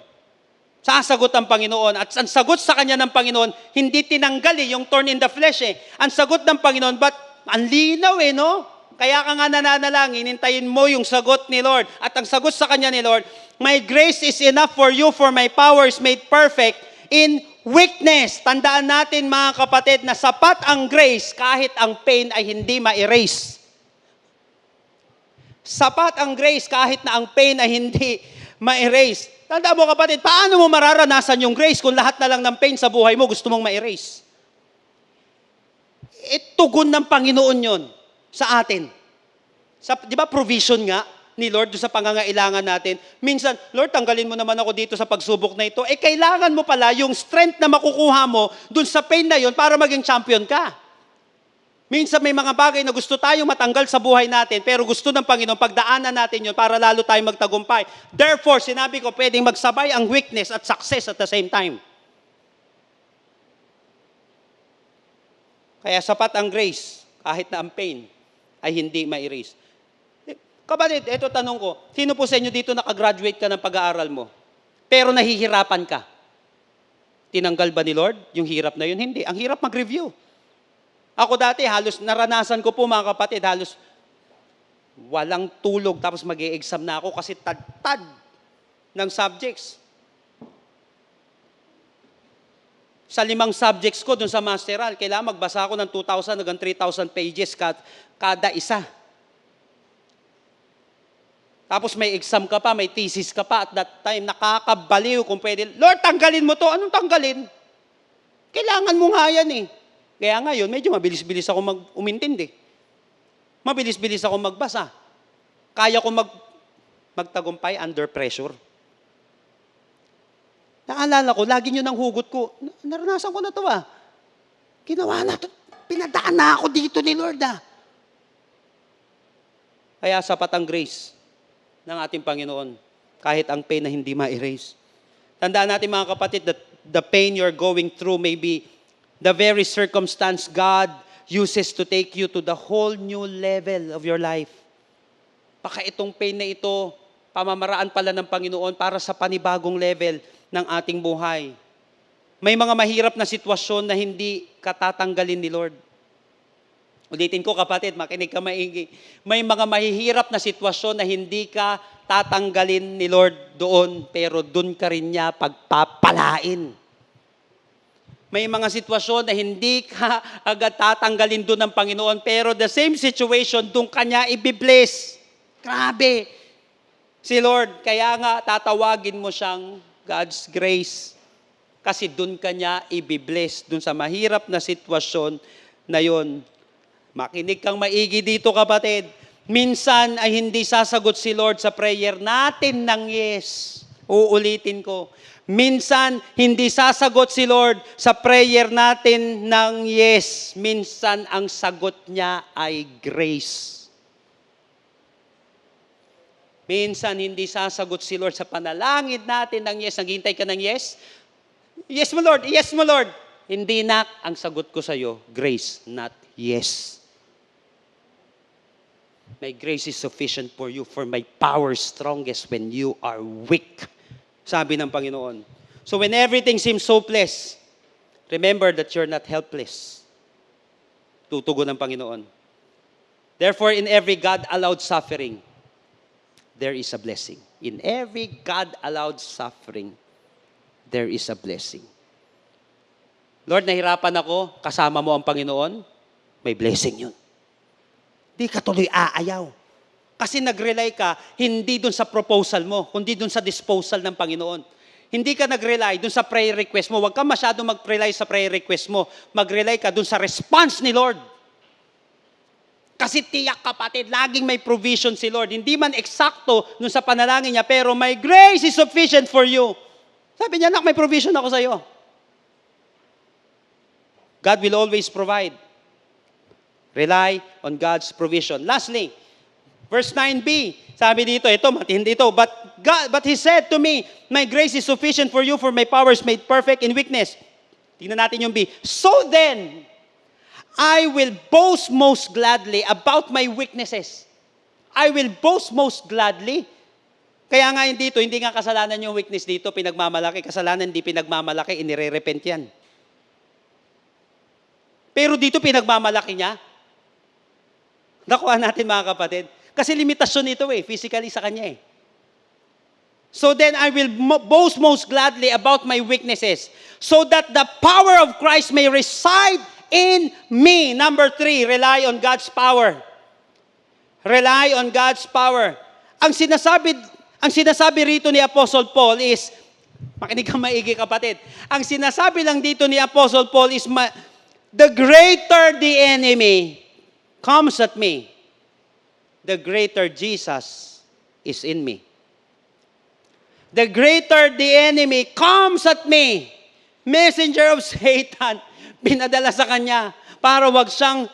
A: Sasagot ang Panginoon. At ang sagot sa kanya ng Panginoon, hindi tinanggal eh, yung thorn in the flesh eh. Ang sagot ng Panginoon, but ang linaw eh, no? Kaya ka nga nananalangin, hintayin mo yung sagot ni Lord. At ang sagot sa kanya ni Lord, My grace is enough for you, for my power is made perfect in weakness. Tandaan natin mga kapatid na sapat ang grace kahit ang pain ay hindi ma-erase. Sapat ang grace kahit na ang pain ay hindi ma-erase. Tandaan mo kapatid, paano mo mararanasan yung grace kung lahat na lang ng pain sa buhay mo gusto mong ma-erase? Itugon ng Panginoon yon sa atin. Sa, di ba provision nga ni Lord sa pangangailangan natin? Minsan, Lord, tanggalin mo naman ako dito sa pagsubok na ito. Eh, kailangan mo pala yung strength na makukuha mo doon sa pain na yon para maging champion ka. Minsan may mga bagay na gusto tayong matanggal sa buhay natin, pero gusto ng Panginoon, pagdaanan natin yon para lalo tayong magtagumpay. Therefore, sinabi ko, pwedeng magsabay ang weakness at success at the same time. Kaya sapat ang grace, kahit na ang pain ay hindi ma-erase. Eh, Kapatid, eto tanong ko, sino po sa inyo dito nakagraduate ka ng pag-aaral mo? Pero nahihirapan ka. Tinanggal ba ni Lord yung hirap na yun? Hindi. Ang hirap mag-review. Ako dati, halos naranasan ko po mga kapatid, halos walang tulog tapos mag exam na ako kasi tad-tad ng subjects. Sa limang subjects ko dun sa masteral, kailangan magbasa ako ng 2,000 hanggang 3,000 pages kad- kada isa. Tapos may exam ka pa, may thesis ka pa at that time, nakakabaliw kung pwede. Lord, tanggalin mo to. Anong tanggalin? Kailangan mo nga yan eh. Kaya ngayon, medyo mabilis-bilis ako mag umintindi. Mabilis-bilis ako magbasa. Kaya ko mag magtagumpay under pressure. Naalala ko, lagi nyo nang hugot ko, "Na- naranasan ko na to ah. Ginawa na to. Pinadaan na ako dito ni Lord ah. Kaya sapat ang grace ng ating Panginoon kahit ang pain na hindi ma-erase. Tandaan natin mga kapatid that the pain you're going through may be the very circumstance God uses to take you to the whole new level of your life. Baka itong pain na ito, pamamaraan pala ng Panginoon para sa panibagong level ng ating buhay. May mga mahirap na sitwasyon na hindi katatanggalin ni Lord. Ulitin ko kapatid, makinig ka maigi. May mga mahihirap na sitwasyon na hindi ka tatanggalin ni Lord doon, pero doon ka rin niya pagpapalain. May mga sitwasyon na hindi ka agad tatanggalin doon ng Panginoon, pero the same situation, doon ka niya ibibless. Grabe. Si Lord, kaya nga tatawagin mo siyang God's grace. Kasi doon ka niya ibibless, doon sa mahirap na sitwasyon na yon. Makinig kang maigi dito kapatid. Minsan ay hindi sasagot si Lord sa prayer natin ng yes. Uulitin ko. Minsan hindi sasagot si Lord sa prayer natin ng yes. Minsan ang sagot niya ay grace. Minsan hindi sasagot si Lord sa panalangin natin ng yes. Naghihintay ka ng yes? Yes mo Lord, yes mo Lord. Hindi na ang sagot ko sa iyo, grace, not yes. My grace is sufficient for you, for my power strongest when you are weak. Sabi ng Panginoon. So when everything seems hopeless, remember that you're not helpless. Tutugon ng Panginoon. Therefore, in every God-allowed suffering, there is a blessing. In every God-allowed suffering, there is a blessing. Lord, nahirapan ako, kasama mo ang Panginoon, may blessing yun. Di ka tuloy aayaw. Kasi nag-rely ka, hindi dun sa proposal mo, kundi dun sa disposal ng Panginoon. Hindi ka nag-rely dun sa prayer request mo. Huwag ka masyado mag-rely sa prayer request mo. Mag-rely ka dun sa response ni Lord. Kasi tiyak kapatid, laging may provision si Lord. Hindi man eksakto dun sa panalangin niya, pero my grace is sufficient for you. Sabi niya, nak, may provision ako sa iyo. God will always provide. Rely on God's provision. Lastly, verse 9b, sabi dito, ito, matindi ito, but, God, but He said to me, My grace is sufficient for you, for my power is made perfect in weakness. Tingnan natin yung B. So then, I will boast most gladly about my weaknesses. I will boast most gladly. Kaya nga yun dito, hindi nga kasalanan yung weakness dito, pinagmamalaki. Kasalanan, hindi pinagmamalaki, inire-repent yan. Pero dito, pinagmamalaki niya. Nakuha natin mga kapatid. Kasi limitasyon ito eh, physically sa kanya eh. So then I will boast most gladly about my weaknesses, so that the power of Christ may reside in me. Number three, rely on God's power. Rely on God's power. Ang sinasabi, ang sinasabi rito ni Apostle Paul is, makinig ka maigi kapatid, ang sinasabi lang dito ni Apostle Paul is, the greater the enemy comes at me, the greater Jesus is in me. The greater the enemy comes at me, messenger of Satan, pinadala sa kanya para wag siyang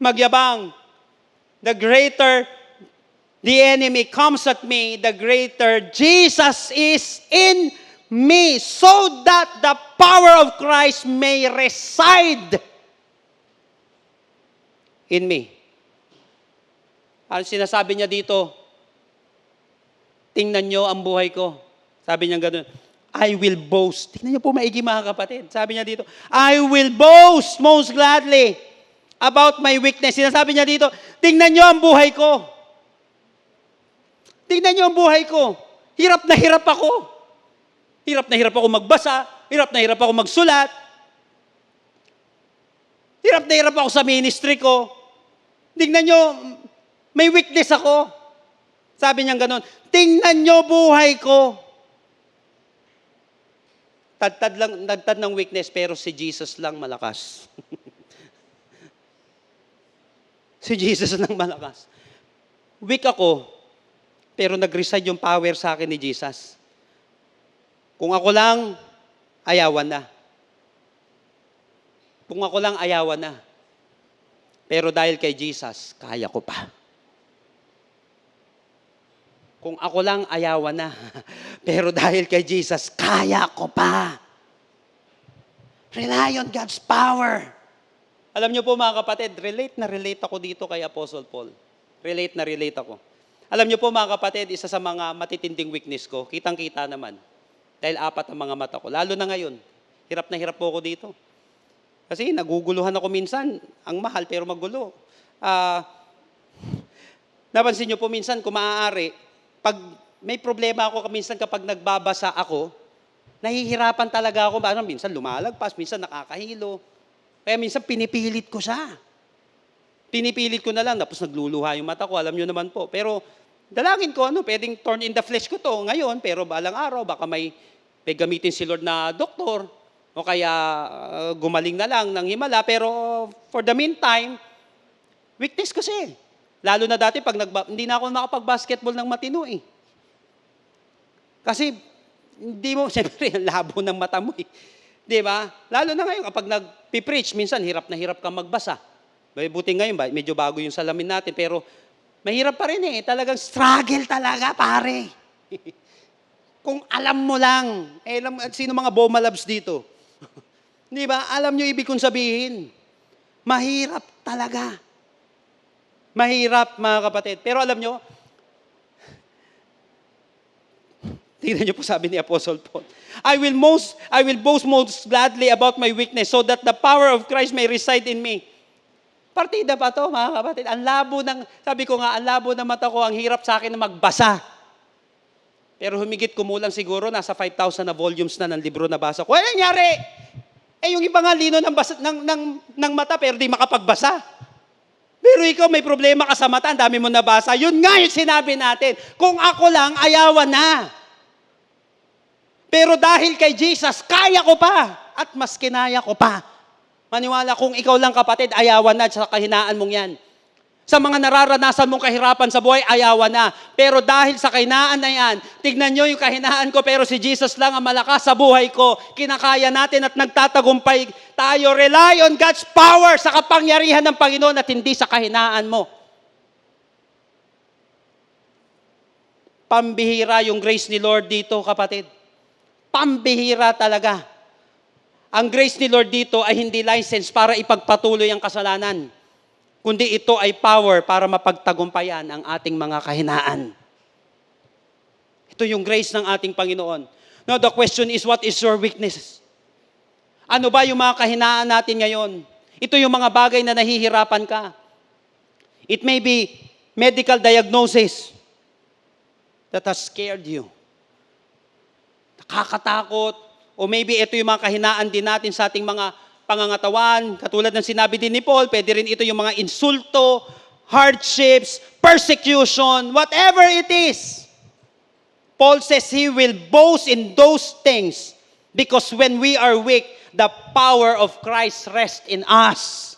A: magyabang. The greater the enemy comes at me, the greater Jesus is in me, so that the power of Christ may reside in me. Ang sinasabi niya dito, tingnan nyo ang buhay ko. Sabi niya ganun, I will boast. Tingnan niyo po maigi mga kapatid. Sabi niya dito, I will boast most gladly about my weakness. Sinasabi niya dito, tingnan niyo ang buhay ko. Tingnan niyo ang buhay ko. Hirap na hirap ako. Hirap na hirap ako magbasa. Hirap na hirap ako magsulat. Hirap na hirap ako sa ministry ko. Tingnan niyo, may weakness ako. Sabi niya ganun, tingnan niyo buhay ko. Tadtad lang, tadtad ng weakness, pero si Jesus lang malakas. si Jesus lang malakas. Weak ako, pero nag-reside yung power sa akin ni Jesus. Kung ako lang, ayawan na. Kung ako lang, ayawan na. Pero dahil kay Jesus, kaya ko pa. Kung ako lang, ayawan na. Pero dahil kay Jesus, kaya ko pa. Rely on God's power. Alam niyo po mga kapatid, relate na relate ako dito kay Apostle Paul. Relate na relate ako. Alam niyo po mga kapatid, isa sa mga matitinding weakness ko, kitang-kita naman. Dahil apat ang mga mata ko. Lalo na ngayon, hirap na hirap po ako dito. Kasi naguguluhan ako minsan, ang mahal pero magulo. Ah, napansin niyo po minsan, kung maaari, pag may problema ako minsan kapag nagbabasa ako, nahihirapan talaga ako. Ano, minsan lumalagpas, minsan nakakahilo. Kaya minsan pinipilit ko siya. Pinipilit ko na lang, tapos nagluluha yung mata ko, alam nyo naman po. Pero dalangin ko, ano, pwedeng turn in the flesh ko to ngayon, pero balang araw, baka may, may gamitin si Lord na doktor, o kaya uh, gumaling na lang ng himala. Pero for the meantime, weakness kasi. Lalo na dati, pag nagba, hindi na ako nakapag-basketball ng matino eh. Kasi, hindi mo, siyempre, labo ng mata mo eh. Di ba? Lalo na ngayon, kapag nag-preach, minsan hirap na hirap kang magbasa. Buti ngayon, ba, medyo bago yung salamin natin, pero mahirap pa rin eh. Talagang struggle talaga, pare. Kung alam mo lang, eh, alam, sino mga Boma Labs dito? Di ba? Alam nyo ibig kong sabihin. Mahirap talaga. Mahirap, mga kapatid. Pero alam nyo, tingnan nyo po sabi ni Apostle Paul, I will most, I will boast most gladly about my weakness so that the power of Christ may reside in me. Partida pa to, mga kapatid. Ang labo ng, sabi ko nga, ang labo ng mata ko, ang hirap sa akin na magbasa. Pero humigit kumulang siguro, nasa 5,000 na volumes na ng libro na basa ko. Ano nangyari? Eh, yung iba nga lino ng, basa, ng, ng, ng mata, pero di makapagbasa. Pero ikaw may problema ka sa mata, ang dami mo nabasa. Yun nga yung sinabi natin. Kung ako lang, ayawan na. Pero dahil kay Jesus, kaya ko pa. At mas kinaya ko pa. Maniwala kung ikaw lang kapatid, ayawan na sa kahinaan mong yan. Sa mga nararanasan mong kahirapan sa buhay, ayawan na. Pero dahil sa kahinaan na yan, tignan nyo yung kahinaan ko, pero si Jesus lang ang malakas sa buhay ko. Kinakaya natin at nagtatagumpay tayo. Rely on God's power sa kapangyarihan ng Panginoon at hindi sa kahinaan mo. Pambihira yung grace ni Lord dito, kapatid. Pambihira talaga. Ang grace ni Lord dito ay hindi license para ipagpatuloy ang kasalanan, kundi ito ay power para mapagtagumpayan ang ating mga kahinaan. Ito yung grace ng ating Panginoon. Now the question is, what is your weakness? Ano ba yung mga kahinaan natin ngayon? Ito yung mga bagay na nahihirapan ka. It may be medical diagnosis that has scared you. Nakakatakot. O maybe ito yung mga kahinaan din natin sa ating mga pangangatawan. Katulad ng sinabi din ni Paul, pwede rin ito yung mga insulto, hardships, persecution, whatever it is. Paul says he will boast in those things because when we are weak, the power of Christ rests in us.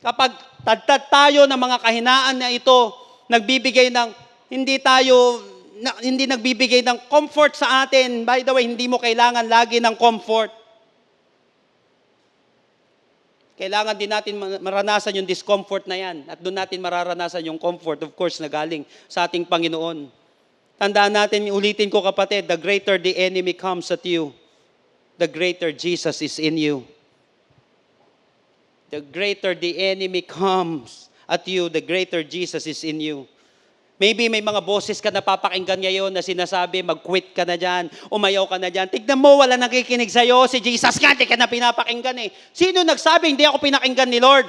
A: Kapag tadtad tayo ng mga kahinaan na ito, nagbibigay ng, hindi tayo, na, hindi nagbibigay ng comfort sa atin. By the way, hindi mo kailangan lagi ng comfort. Kailangan din natin ma- maranasan yung discomfort na yan. At doon natin mararanasan yung comfort, of course, na galing sa ating Panginoon. Tandaan natin, ulitin ko kapatid, the greater the enemy comes at you, the greater Jesus is in you. The greater the enemy comes at you, the greater Jesus is in you. Maybe may mga boses ka napapakinggan ngayon na sinasabi, mag-quit ka na dyan, umayaw ka na dyan. Tignan mo, wala nakikinig sa'yo. Si Jesus nga, di ka na pinapakinggan eh. Sino nagsabi, hindi ako pinakinggan ni Lord?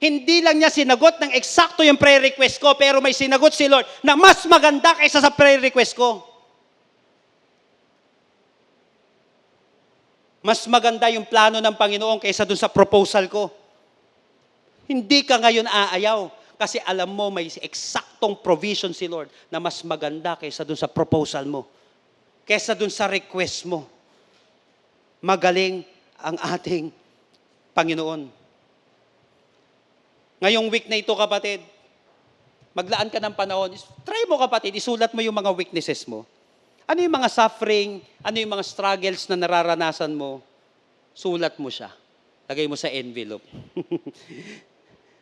A: Hindi lang niya sinagot ng eksakto yung prayer request ko, pero may sinagot si Lord na mas maganda kaysa sa prayer request ko. Mas maganda yung plano ng Panginoon kaysa dun sa proposal ko. Hindi ka ngayon aayaw kasi alam mo may eksaktong provision si Lord na mas maganda kaysa dun sa proposal mo. Kaysa dun sa request mo. Magaling ang ating Panginoon. Ngayong week na ito, kapatid, maglaan ka ng panahon. Try mo, kapatid, isulat mo yung mga weaknesses mo. Ano yung mga suffering, ano yung mga struggles na nararanasan mo, sulat mo siya. Lagay mo sa envelope.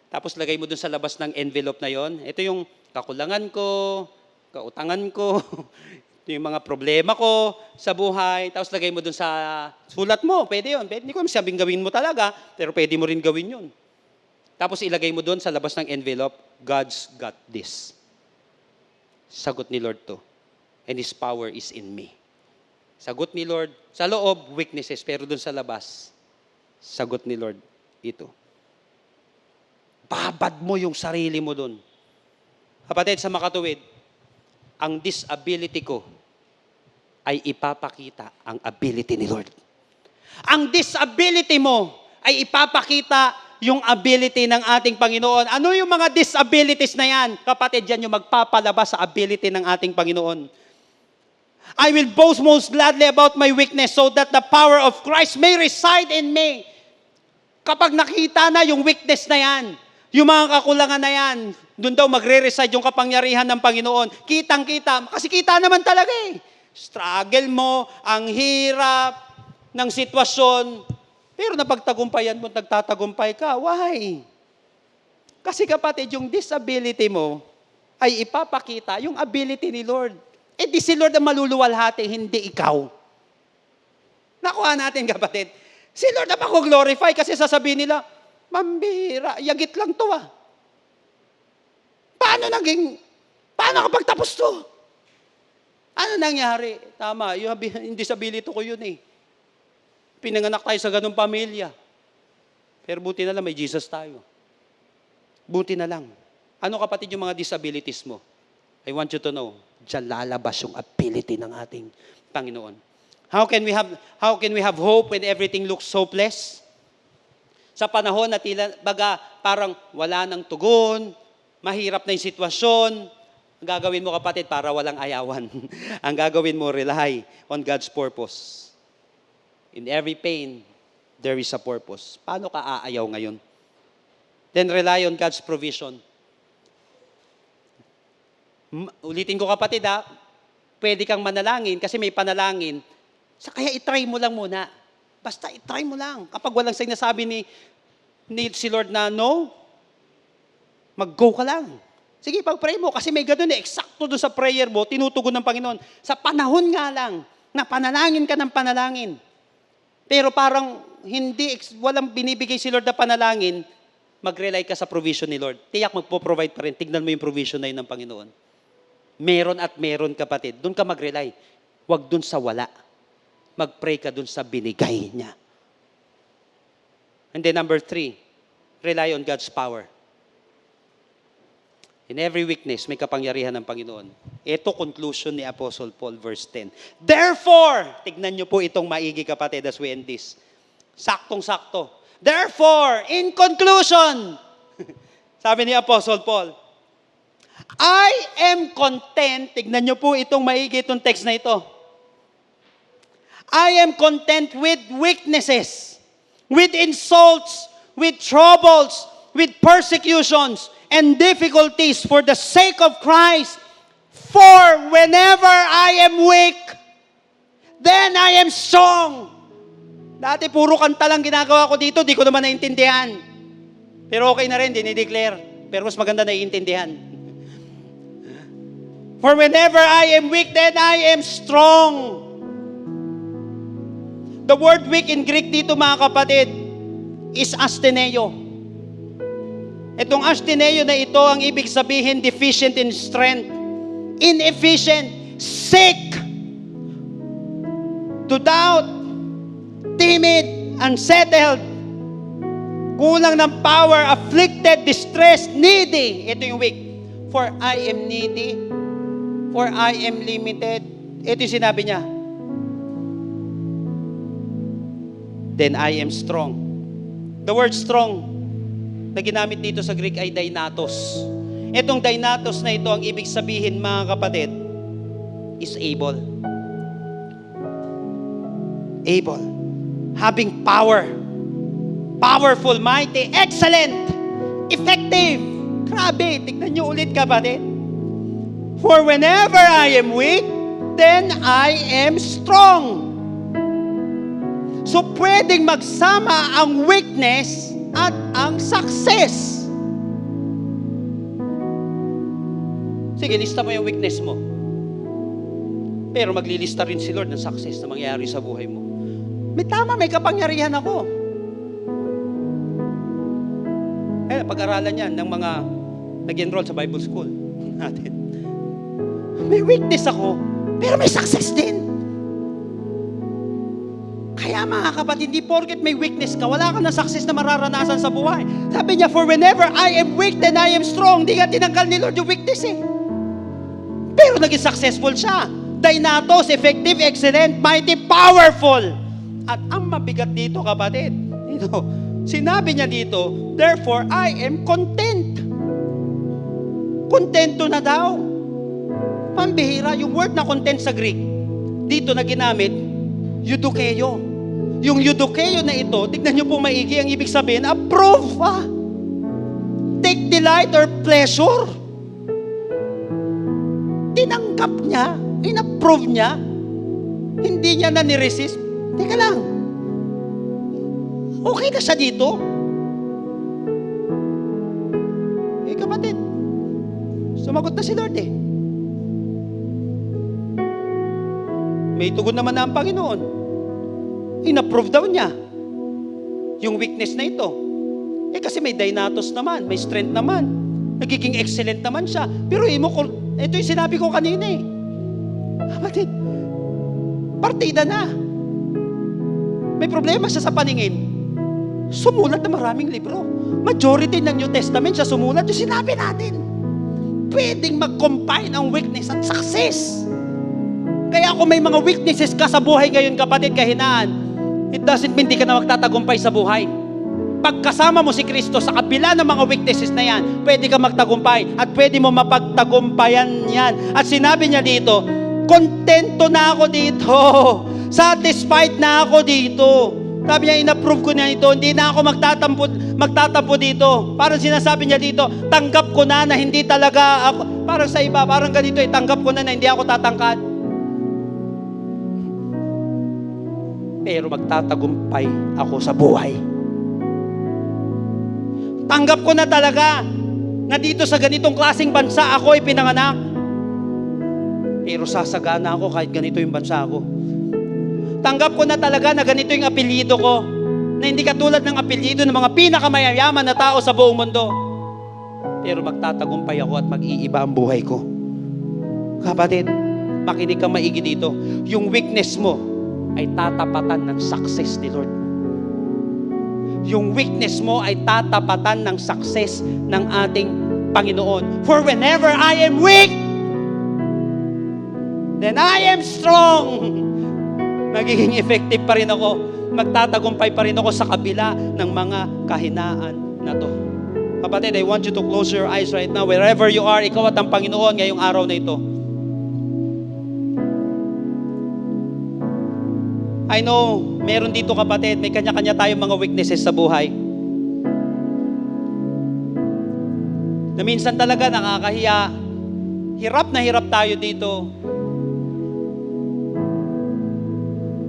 A: Tapos lagay mo dun sa labas ng envelope na yon. Ito yung kakulangan ko, kautangan ko, ito yung mga problema ko sa buhay. Tapos lagay mo dun sa sulat mo. Pwede yun. Pwede, hindi ko sabing gawin mo talaga, pero pwede mo rin gawin yun. Tapos ilagay mo doon sa labas ng envelope, God's got this. Sagot ni Lord to. And His power is in me. Sagot ni Lord, sa loob, weaknesses, pero doon sa labas, sagot ni Lord, ito. Babad mo yung sarili mo doon. Kapatid, sa makatuwid, ang disability ko ay ipapakita ang ability ni Lord. Ang disability mo ay ipapakita yung ability ng ating Panginoon. Ano yung mga disabilities na yan? Kapatid, yan yung magpapalabas sa ability ng ating Panginoon. I will boast most gladly about my weakness so that the power of Christ may reside in me. Kapag nakita na yung weakness na yan, yung mga kakulangan na yan, doon daw magre-reside yung kapangyarihan ng Panginoon. Kitang-kita, kasi kita naman talaga eh. Struggle mo, ang hirap ng sitwasyon, pero napagtagumpayan mo, nagtatagumpay ka. Why? Kasi kapatid, yung disability mo ay ipapakita yung ability ni Lord. Eh di si Lord ang maluluwalhati, hindi ikaw. Nakuha natin kapatid. Si Lord ang glorify kasi sasabihin nila, Mambira, yagit lang to ah. Paano naging, paano kapag tapos to? Ano nangyari? Tama, yung disability ko yun eh. Pinanganak tayo sa ganong pamilya. Pero buti na lang may Jesus tayo. Buti na lang. Ano kapatid yung mga disabilities mo? I want you to know, diyan lalabas yung ability ng ating Panginoon. How can we have how can we have hope when everything looks hopeless? Sa panahon na tila baga parang wala nang tugon, mahirap na yung sitwasyon, ang gagawin mo kapatid para walang ayawan. ang gagawin mo rely on God's purpose. In every pain, there is a purpose. Paano ka aayaw ngayon? Then rely on God's provision. Ulitin ko kapatid ha, pwede kang manalangin kasi may panalangin. Sa kaya itry mo lang muna. Basta itry mo lang. Kapag walang sinasabi ni, ni si Lord na no, mag-go ka lang. Sige, pag-pray mo. Kasi may ganun eh, eksakto doon sa prayer mo, tinutugon ng Panginoon. Sa panahon nga lang, na panalangin ka ng panalangin. Pero parang hindi, walang binibigay si Lord na panalangin, mag-rely ka sa provision ni Lord. Tiyak magpo-provide pa rin. Tignan mo yung provision na yun ng Panginoon. Meron at meron kapatid. Doon ka mag-rely. Huwag doon sa wala. Mag-pray ka doon sa binigay niya. And then number three, rely on God's power. In every weakness, may kapangyarihan ng Panginoon. Ito conclusion ni Apostle Paul, verse 10. Therefore, tignan niyo po itong maigi kapatid as we end this. Saktong-sakto. Therefore, in conclusion, sabi ni Apostle Paul, I am content, tignan niyo po itong maigi itong text na ito. I am content with weaknesses, with insults, with troubles, with persecutions, and difficulties for the sake of Christ. For whenever I am weak, then I am strong. Dati puro kanta lang ginagawa ko dito, di ko naman naintindihan. Pero okay na rin, dinideclare. Pero mas maganda naiintindihan. For whenever I am weak, then I am strong. The word weak in Greek dito mga kapatid is asteneo. Itong asteneo na ito ang ibig sabihin deficient in strength, inefficient, sick, to doubt, timid, unsettled, kulang ng power, afflicted, distressed, needy. Ito yung weak. For I am needy, for I am limited. Ito yung sinabi niya. Then I am strong. The word strong na ginamit dito sa Greek ay dynatos. Itong dynatos na ito, ang ibig sabihin mga kapatid, is able. Able. Having power. Powerful, mighty, excellent, effective. Grabe, tignan nyo ulit kapatid. For whenever I am weak, then I am strong. So pwedeng magsama ang weakness at ang success. Sige, lista mo yung weakness mo. Pero maglilista rin si Lord ng success na mangyayari sa buhay mo. May tama, may kapangyarihan ako. Eh, pag-aralan yan ng mga nag-enroll sa Bible School natin. May weakness ako, pero may success din. Kaya mga kapatid, hindi porket may weakness ka, wala ka ng success na mararanasan sa buhay. Sabi niya, for whenever I am weak, then I am strong. Di nga tinanggal ni Lord yung weakness eh. Pero naging successful siya. Dynatos, effective, excellent, mighty, powerful. At ang mabigat dito, kapatid, ito, sinabi niya dito, therefore I am content. Kontento na daw. Pambihira, yung word na content sa Greek, dito na ginamit, eudokeo. Yung eudokeo na ito, tignan niyo po maigi, ang ibig sabihin, approve. Ah. Take delight or pleasure. Tinanggap niya, inapprove niya, hindi niya na niresist. Teka lang, okay na siya dito. Eh kapatid, sumagot na si Lord eh. May tugon naman na ang Panginoon. Inapprove daw niya yung weakness na ito. Eh kasi may dynatos naman, may strength naman. Nagiging excellent naman siya. Pero imo ko, ito yung sinabi ko kanina eh. Kapatid, partida na. May problema siya sa paningin. Sumulat na maraming libro. Majority ng New Testament siya sumulat. Yung sinabi natin. Pwedeng mag-combine ang weakness at success. Kaya kung may mga weaknesses ka sa buhay ngayon, kapatid, kahinaan, it doesn't mean di ka na magtatagumpay sa buhay. Pagkasama mo si Kristo sa kabila ng mga weaknesses na yan, pwede ka magtagumpay at pwede mo mapagtagumpayan yan. At sinabi niya dito, kontento na ako dito. Satisfied na ako dito. Sabi niya, inapprove ko na ito. Hindi na ako magtatampo, magtatampo dito. Parang sinasabi niya dito, tanggap ko na na hindi talaga ako. Parang sa iba, parang ganito eh, tanggap ko na na hindi ako tatangkad. Pero magtatagumpay ako sa buhay. Tanggap ko na talaga na dito sa ganitong klaseng bansa ako ay pinanganak. Pero sasagana ako kahit ganito yung bansa ko. Tanggap ko na talaga na ganito yung apelyido ko. Na hindi katulad ng apelyido ng mga pinakamayayaman na tao sa buong mundo. Pero magtatagumpay ako at mag-iiba ang buhay ko. Kapatid, makinig ka maigi dito. Yung weakness mo ay tatapatan ng success ni Lord. Yung weakness mo ay tatapatan ng success ng ating Panginoon. For whenever I am weak, then I am strong. Magiging effective pa rin ako. Magtatagumpay pa rin ako sa kabila ng mga kahinaan na to. Kapatid, I want you to close your eyes right now. Wherever you are, ikaw at ang Panginoon ngayong araw na ito. I know, meron dito kapatid, may kanya-kanya tayong mga weaknesses sa buhay. Na minsan talaga nakakahiya. Hirap na hirap tayo dito.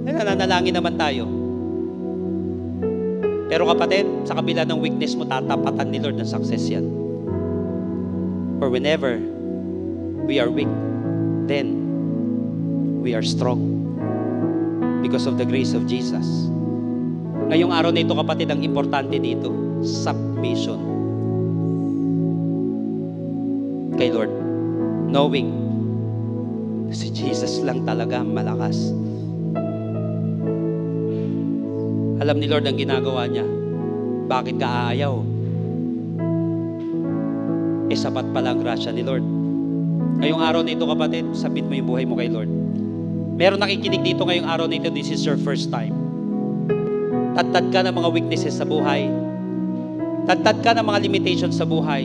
A: Eh, nananalangin naman tayo. Pero kapatid, sa kabila ng weakness mo, tatapatan ni Lord ng success yan. For whenever we are weak, then we are strong because of the grace of Jesus. Ngayong araw na ito, kapatid, ang importante dito, submission kay Lord. Knowing si Jesus lang talaga ang malakas. Alam ni Lord ang ginagawa niya. Bakit ka aayaw? Eh, sapat pala ang grasya ni Lord. Ngayong araw na ito, kapatid, sabit mo yung buhay mo kay Lord. Meron nakikinig dito ngayong araw na ito, this is your first time. Tattad ka ng mga weaknesses sa buhay. Tattad ka ng mga limitations sa buhay.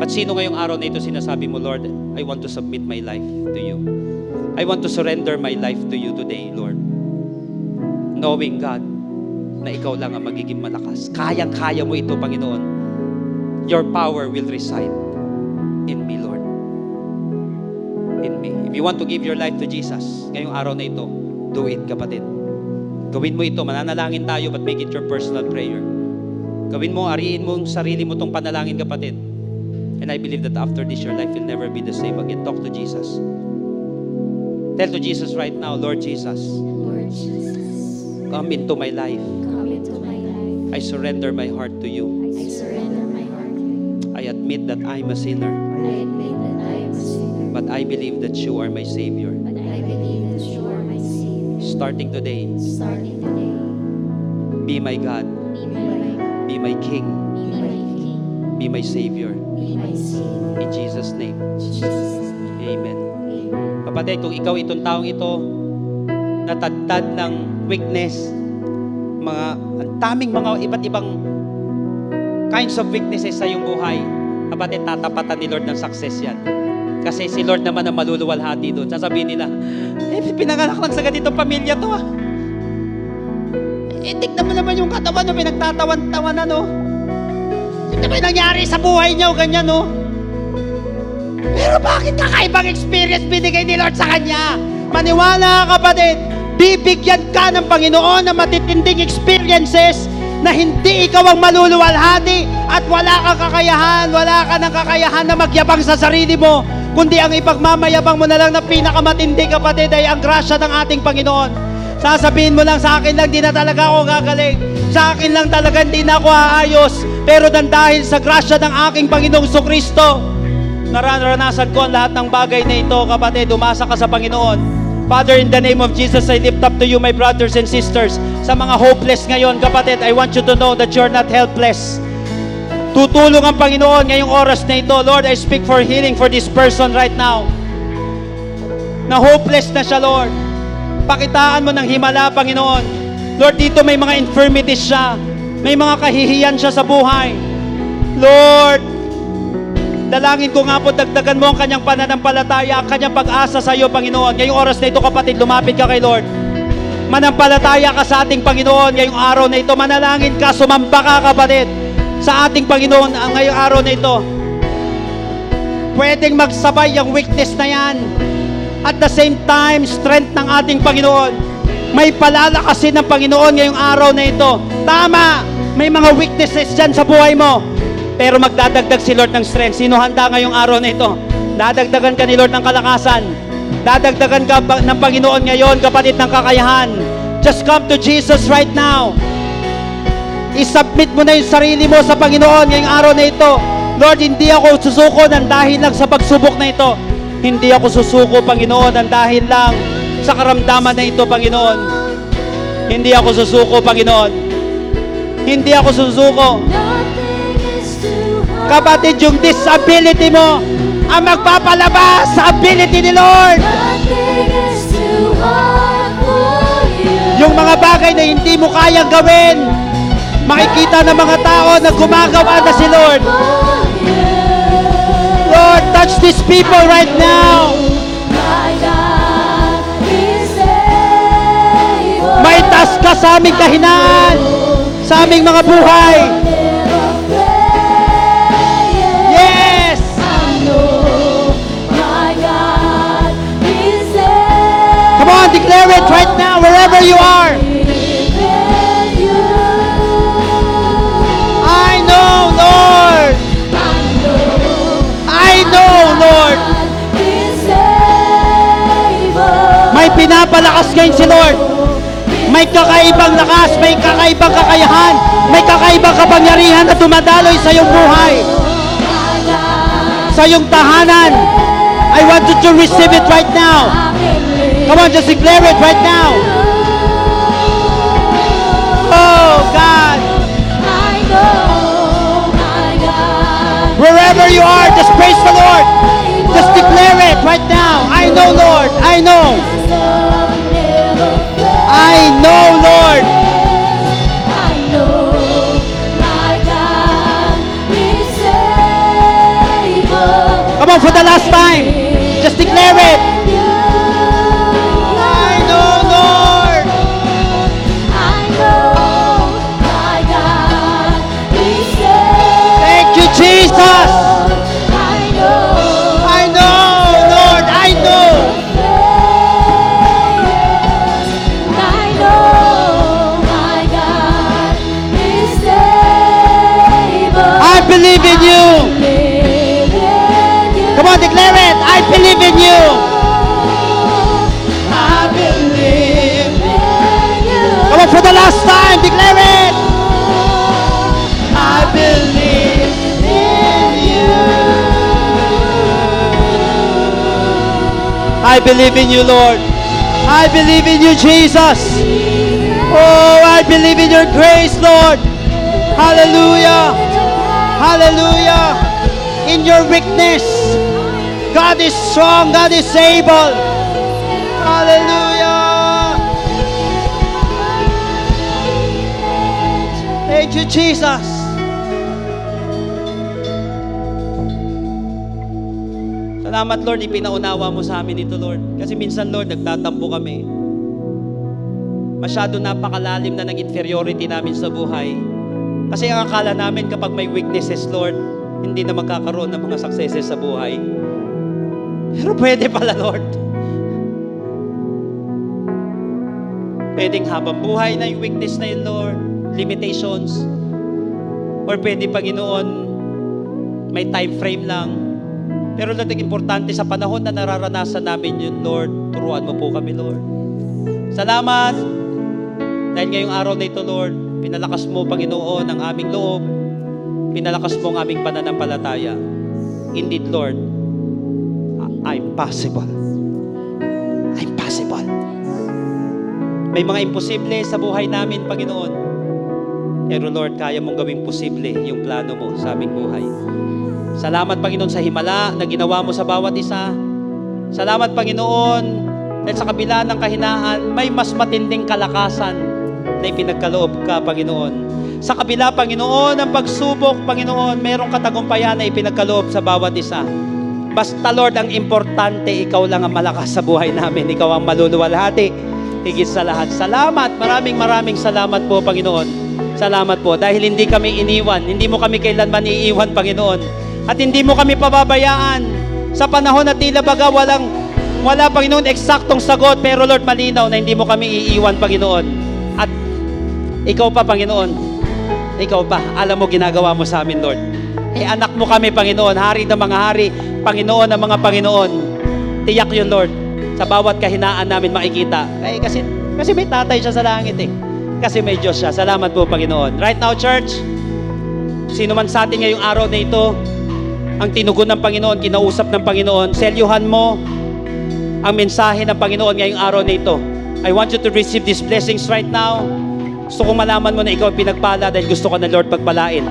A: But sino ngayong araw na ito sinasabi mo, Lord, I want to submit my life to you. I want to surrender my life to you today, Lord. Knowing, God, na ikaw lang ang magiging malakas. Kayang-kaya mo ito, Panginoon. Your power will reside in me, Lord. If you want to give your life to Jesus, ngayong araw na ito, do it, kapatid. Gawin mo ito. Mananalangin tayo, but make it your personal prayer. Gawin mo, ariin mo ang sarili mo itong panalangin, kapatid. And I believe that after this, your life will never be the same again. Talk to Jesus. Tell to Jesus right now, Lord Jesus,
B: Lord Jesus,
A: come into my life.
B: come into my life.
A: I surrender my heart to you.
B: I surrender my heart to you.
A: I admit that I'm a sinner,
B: I admit I
A: believe that you are my Savior.
B: but I believe that you are my Savior.
A: Starting today,
B: Starting today,
A: be my God,
B: be my God,
A: be my King,
B: be my King,
A: be my Savior.
B: be my Savior.
A: In Jesus' name,
B: Jesus' name,
A: Amen.
B: amen.
A: Kapatid, kung ikaw itong taong ito, natagtad ng weakness, mga, ang daming mga iba't ibang kinds of weaknesses sa iyong buhay, kapatid, tatapatan ni Lord ng success yan. Kasi si Lord naman ang maluluwalhati doon. Sasabihin nila, eh, pinanganak lang sa ganitong pamilya to ah. Eh, tignan mo naman yung katawan no, pinagtatawan-tawan na no. Tignan mo yung nangyari sa buhay niya o ganyan no. Pero bakit kakaibang experience binigay ni Lord sa kanya? Maniwala ka kapatid, bibigyan ka ng Panginoon ng matitinding experiences na hindi ikaw ang maluluwalhati at wala kang kakayahan, wala ka ng kakayahan na magyabang sa sarili mo, kundi ang ipagmamayabang mo na lang na pinakamatindi kapatid ay ang grasya ng ating Panginoon. Sasabihin mo lang sa akin lang, di na talaga ako gagaling. Sa akin lang talaga hindi na ako aayos. Pero dan dahil sa grasya ng aking Panginoong Kristo, naranasan ko ang lahat ng bagay na ito, kapatid. Umasa ka sa Panginoon. Father, in the name of Jesus, I lift up to you my brothers and sisters. Sa mga hopeless ngayon, kapatid, I want you to know that you're not helpless. Tutulong ang Panginoon ngayong oras na ito. Lord, I speak for healing for this person right now. Na hopeless na siya, Lord. Pakitaan mo ng himala, Panginoon. Lord, dito may mga infirmities siya. May mga kahihiyan siya sa buhay. Lord, dalangin ko nga po, dagdagan mo ang kanyang pananampalataya, ang kanyang pag-asa sa iyo, Panginoon. Ngayong oras na ito, kapatid, lumapit ka kay Lord. Manampalataya ka sa ating Panginoon ngayong araw na ito. Manalangin ka, sumamba ka, kapatid, sa ating Panginoon ang ngayong araw na ito. Pwedeng magsabay ang weakness na yan. At the same time, strength ng ating Panginoon. May palalakasin ng Panginoon ngayong araw na ito. Tama, may mga weaknesses dyan sa buhay mo. Pero magdadagdag si Lord ng strength. Sino handa ngayong araw na ito? Dadagdagan ka ni Lord ng kalakasan. Dadagdagan ka ng Panginoon ngayon, kapatid ng kakayahan. Just come to Jesus right now. I-submit mo na yung sarili mo sa Panginoon ngayong araw na ito. Lord, hindi ako susuko ng dahil lang sa pagsubok na ito. Hindi ako susuko, Panginoon, ng dahil lang sa karamdaman na ito, Panginoon. Hindi ako susuko, Panginoon. Hindi ako susuko. Kapatid, yung disability mo ang magpapalabas sa ability ni Lord. Yung mga bagay na hindi mo kayang gawin, makikita ng mga tao na gumagawa na si Lord. Lord, touch these people right now. May tas ka sa aming kahinaan, sa aming mga buhay. Declare it right now, wherever you are. May pinapalakas ngayon si Lord. May kakaibang lakas, may kakaibang kakayahan, may kakaibang kapangyarihan na dumadaloy sa iyong buhay, sa iyong tahanan. I want you to receive it right now. Come on, just declare it right now. Oh, God. Wherever you are, just praise the Lord. Just declare it right now. I know, Lord. I know. I know, Lord. Come on, for the last time. Just declare it. On, declare it. I believe in you. I believe. Come on, for the last time, declare it. I believe in you. I believe in you, Lord. I believe in you, Jesus. Oh, I believe in your grace, Lord. Hallelujah. Hallelujah. In your weakness, God is strong, God is able. Hallelujah. Thank you, Jesus. Salamat, Lord, ipinaunawa mo sa amin ito, Lord. Kasi minsan, Lord, nagtatampo kami. Masyado napakalalim na ng inferiority namin sa buhay. Kasi ang akala namin kapag may weaknesses, Lord, hindi na magkakaroon ng mga successes sa buhay. Pero pwede pala, Lord. Pwedeng habang buhay na yung weakness na yun, Lord. Limitations. Or pwede, Panginoon, may time frame lang. Pero Lord, importante sa panahon na nararanasan namin yun, Lord, turuan mo po kami, Lord. Salamat. Dahil ngayong araw na ito, Lord, pinalakas mo, Panginoon, ang aming loob. Pinalakas mo ang aming pananampalataya. Indeed, Lord, I'm possible. I'm possible. May mga imposible sa buhay namin, Panginoon. Pero Lord, kaya mong gawing posible yung plano mo sa aming buhay. Salamat, Panginoon, sa himala na ginawa mo sa bawat isa. Salamat, Panginoon, dahil sa kabila ng kahinaan, may mas matinding kalakasan na ipinagkaloob ka, Panginoon. Sa kabila, Panginoon, ng pagsubok, Panginoon, merong katagumpayan na ipinagkaloob sa bawat isa. Basta, Lord, ang importante, ikaw lang ang malakas sa buhay namin. Ikaw ang maluluwalhati. Higit sa lahat. Salamat. Maraming maraming salamat po, Panginoon. Salamat po. Dahil hindi kami iniwan. Hindi mo kami kailanman iiwan, Panginoon. At hindi mo kami pababayaan. Sa panahon na tila baga walang, wala, Panginoon, eksaktong sagot. Pero, Lord, malinaw na hindi mo kami iiwan, Panginoon. At ikaw pa, Panginoon. Ikaw pa. Alam mo, ginagawa mo sa amin, Lord. Eh, anak mo kami, Panginoon. Hari ng mga hari. Panginoon ng mga Panginoon. Tiyak yun, Lord. Sa bawat kahinaan namin makikita. Eh, kasi, kasi may tatay siya sa langit eh. Kasi may Diyos siya. Salamat po, Panginoon. Right now, church, sino man sa atin ngayong araw na ito, ang tinugon ng Panginoon, kinausap ng Panginoon, selyuhan mo ang mensahe ng Panginoon ngayong araw na ito. I want you to receive these blessings right now. Gusto kong malaman mo na ikaw ang pinagpala dahil gusto ka na Lord pagpalain.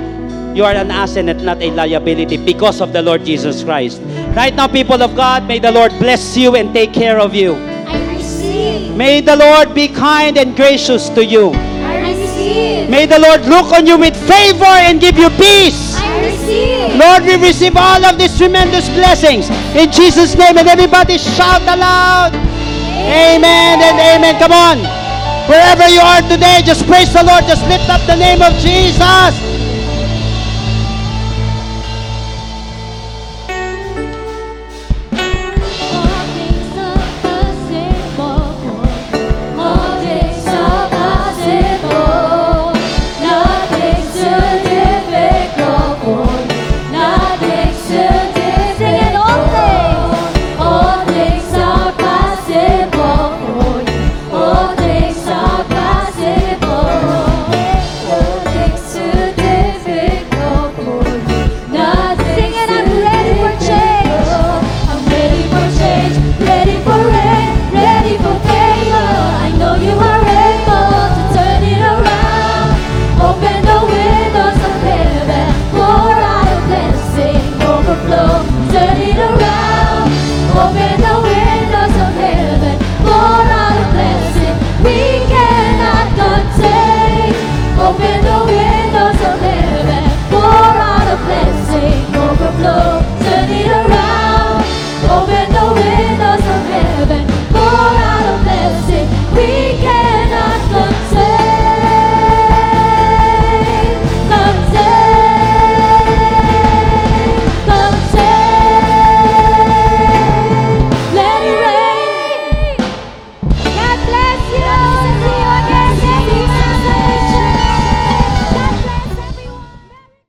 A: You are an asset and not a liability because of the Lord Jesus Christ. Right now, people of God, may the Lord bless you and take care of you.
B: I receive.
A: May the Lord be kind and gracious to you.
B: I receive.
A: May the Lord look on you with favor and give you peace.
B: I receive.
A: Lord, we receive all of these tremendous blessings. In Jesus' name, and everybody shout aloud. Amen and amen. Come on. Wherever you are today, just praise the Lord. Just lift up the name of Jesus.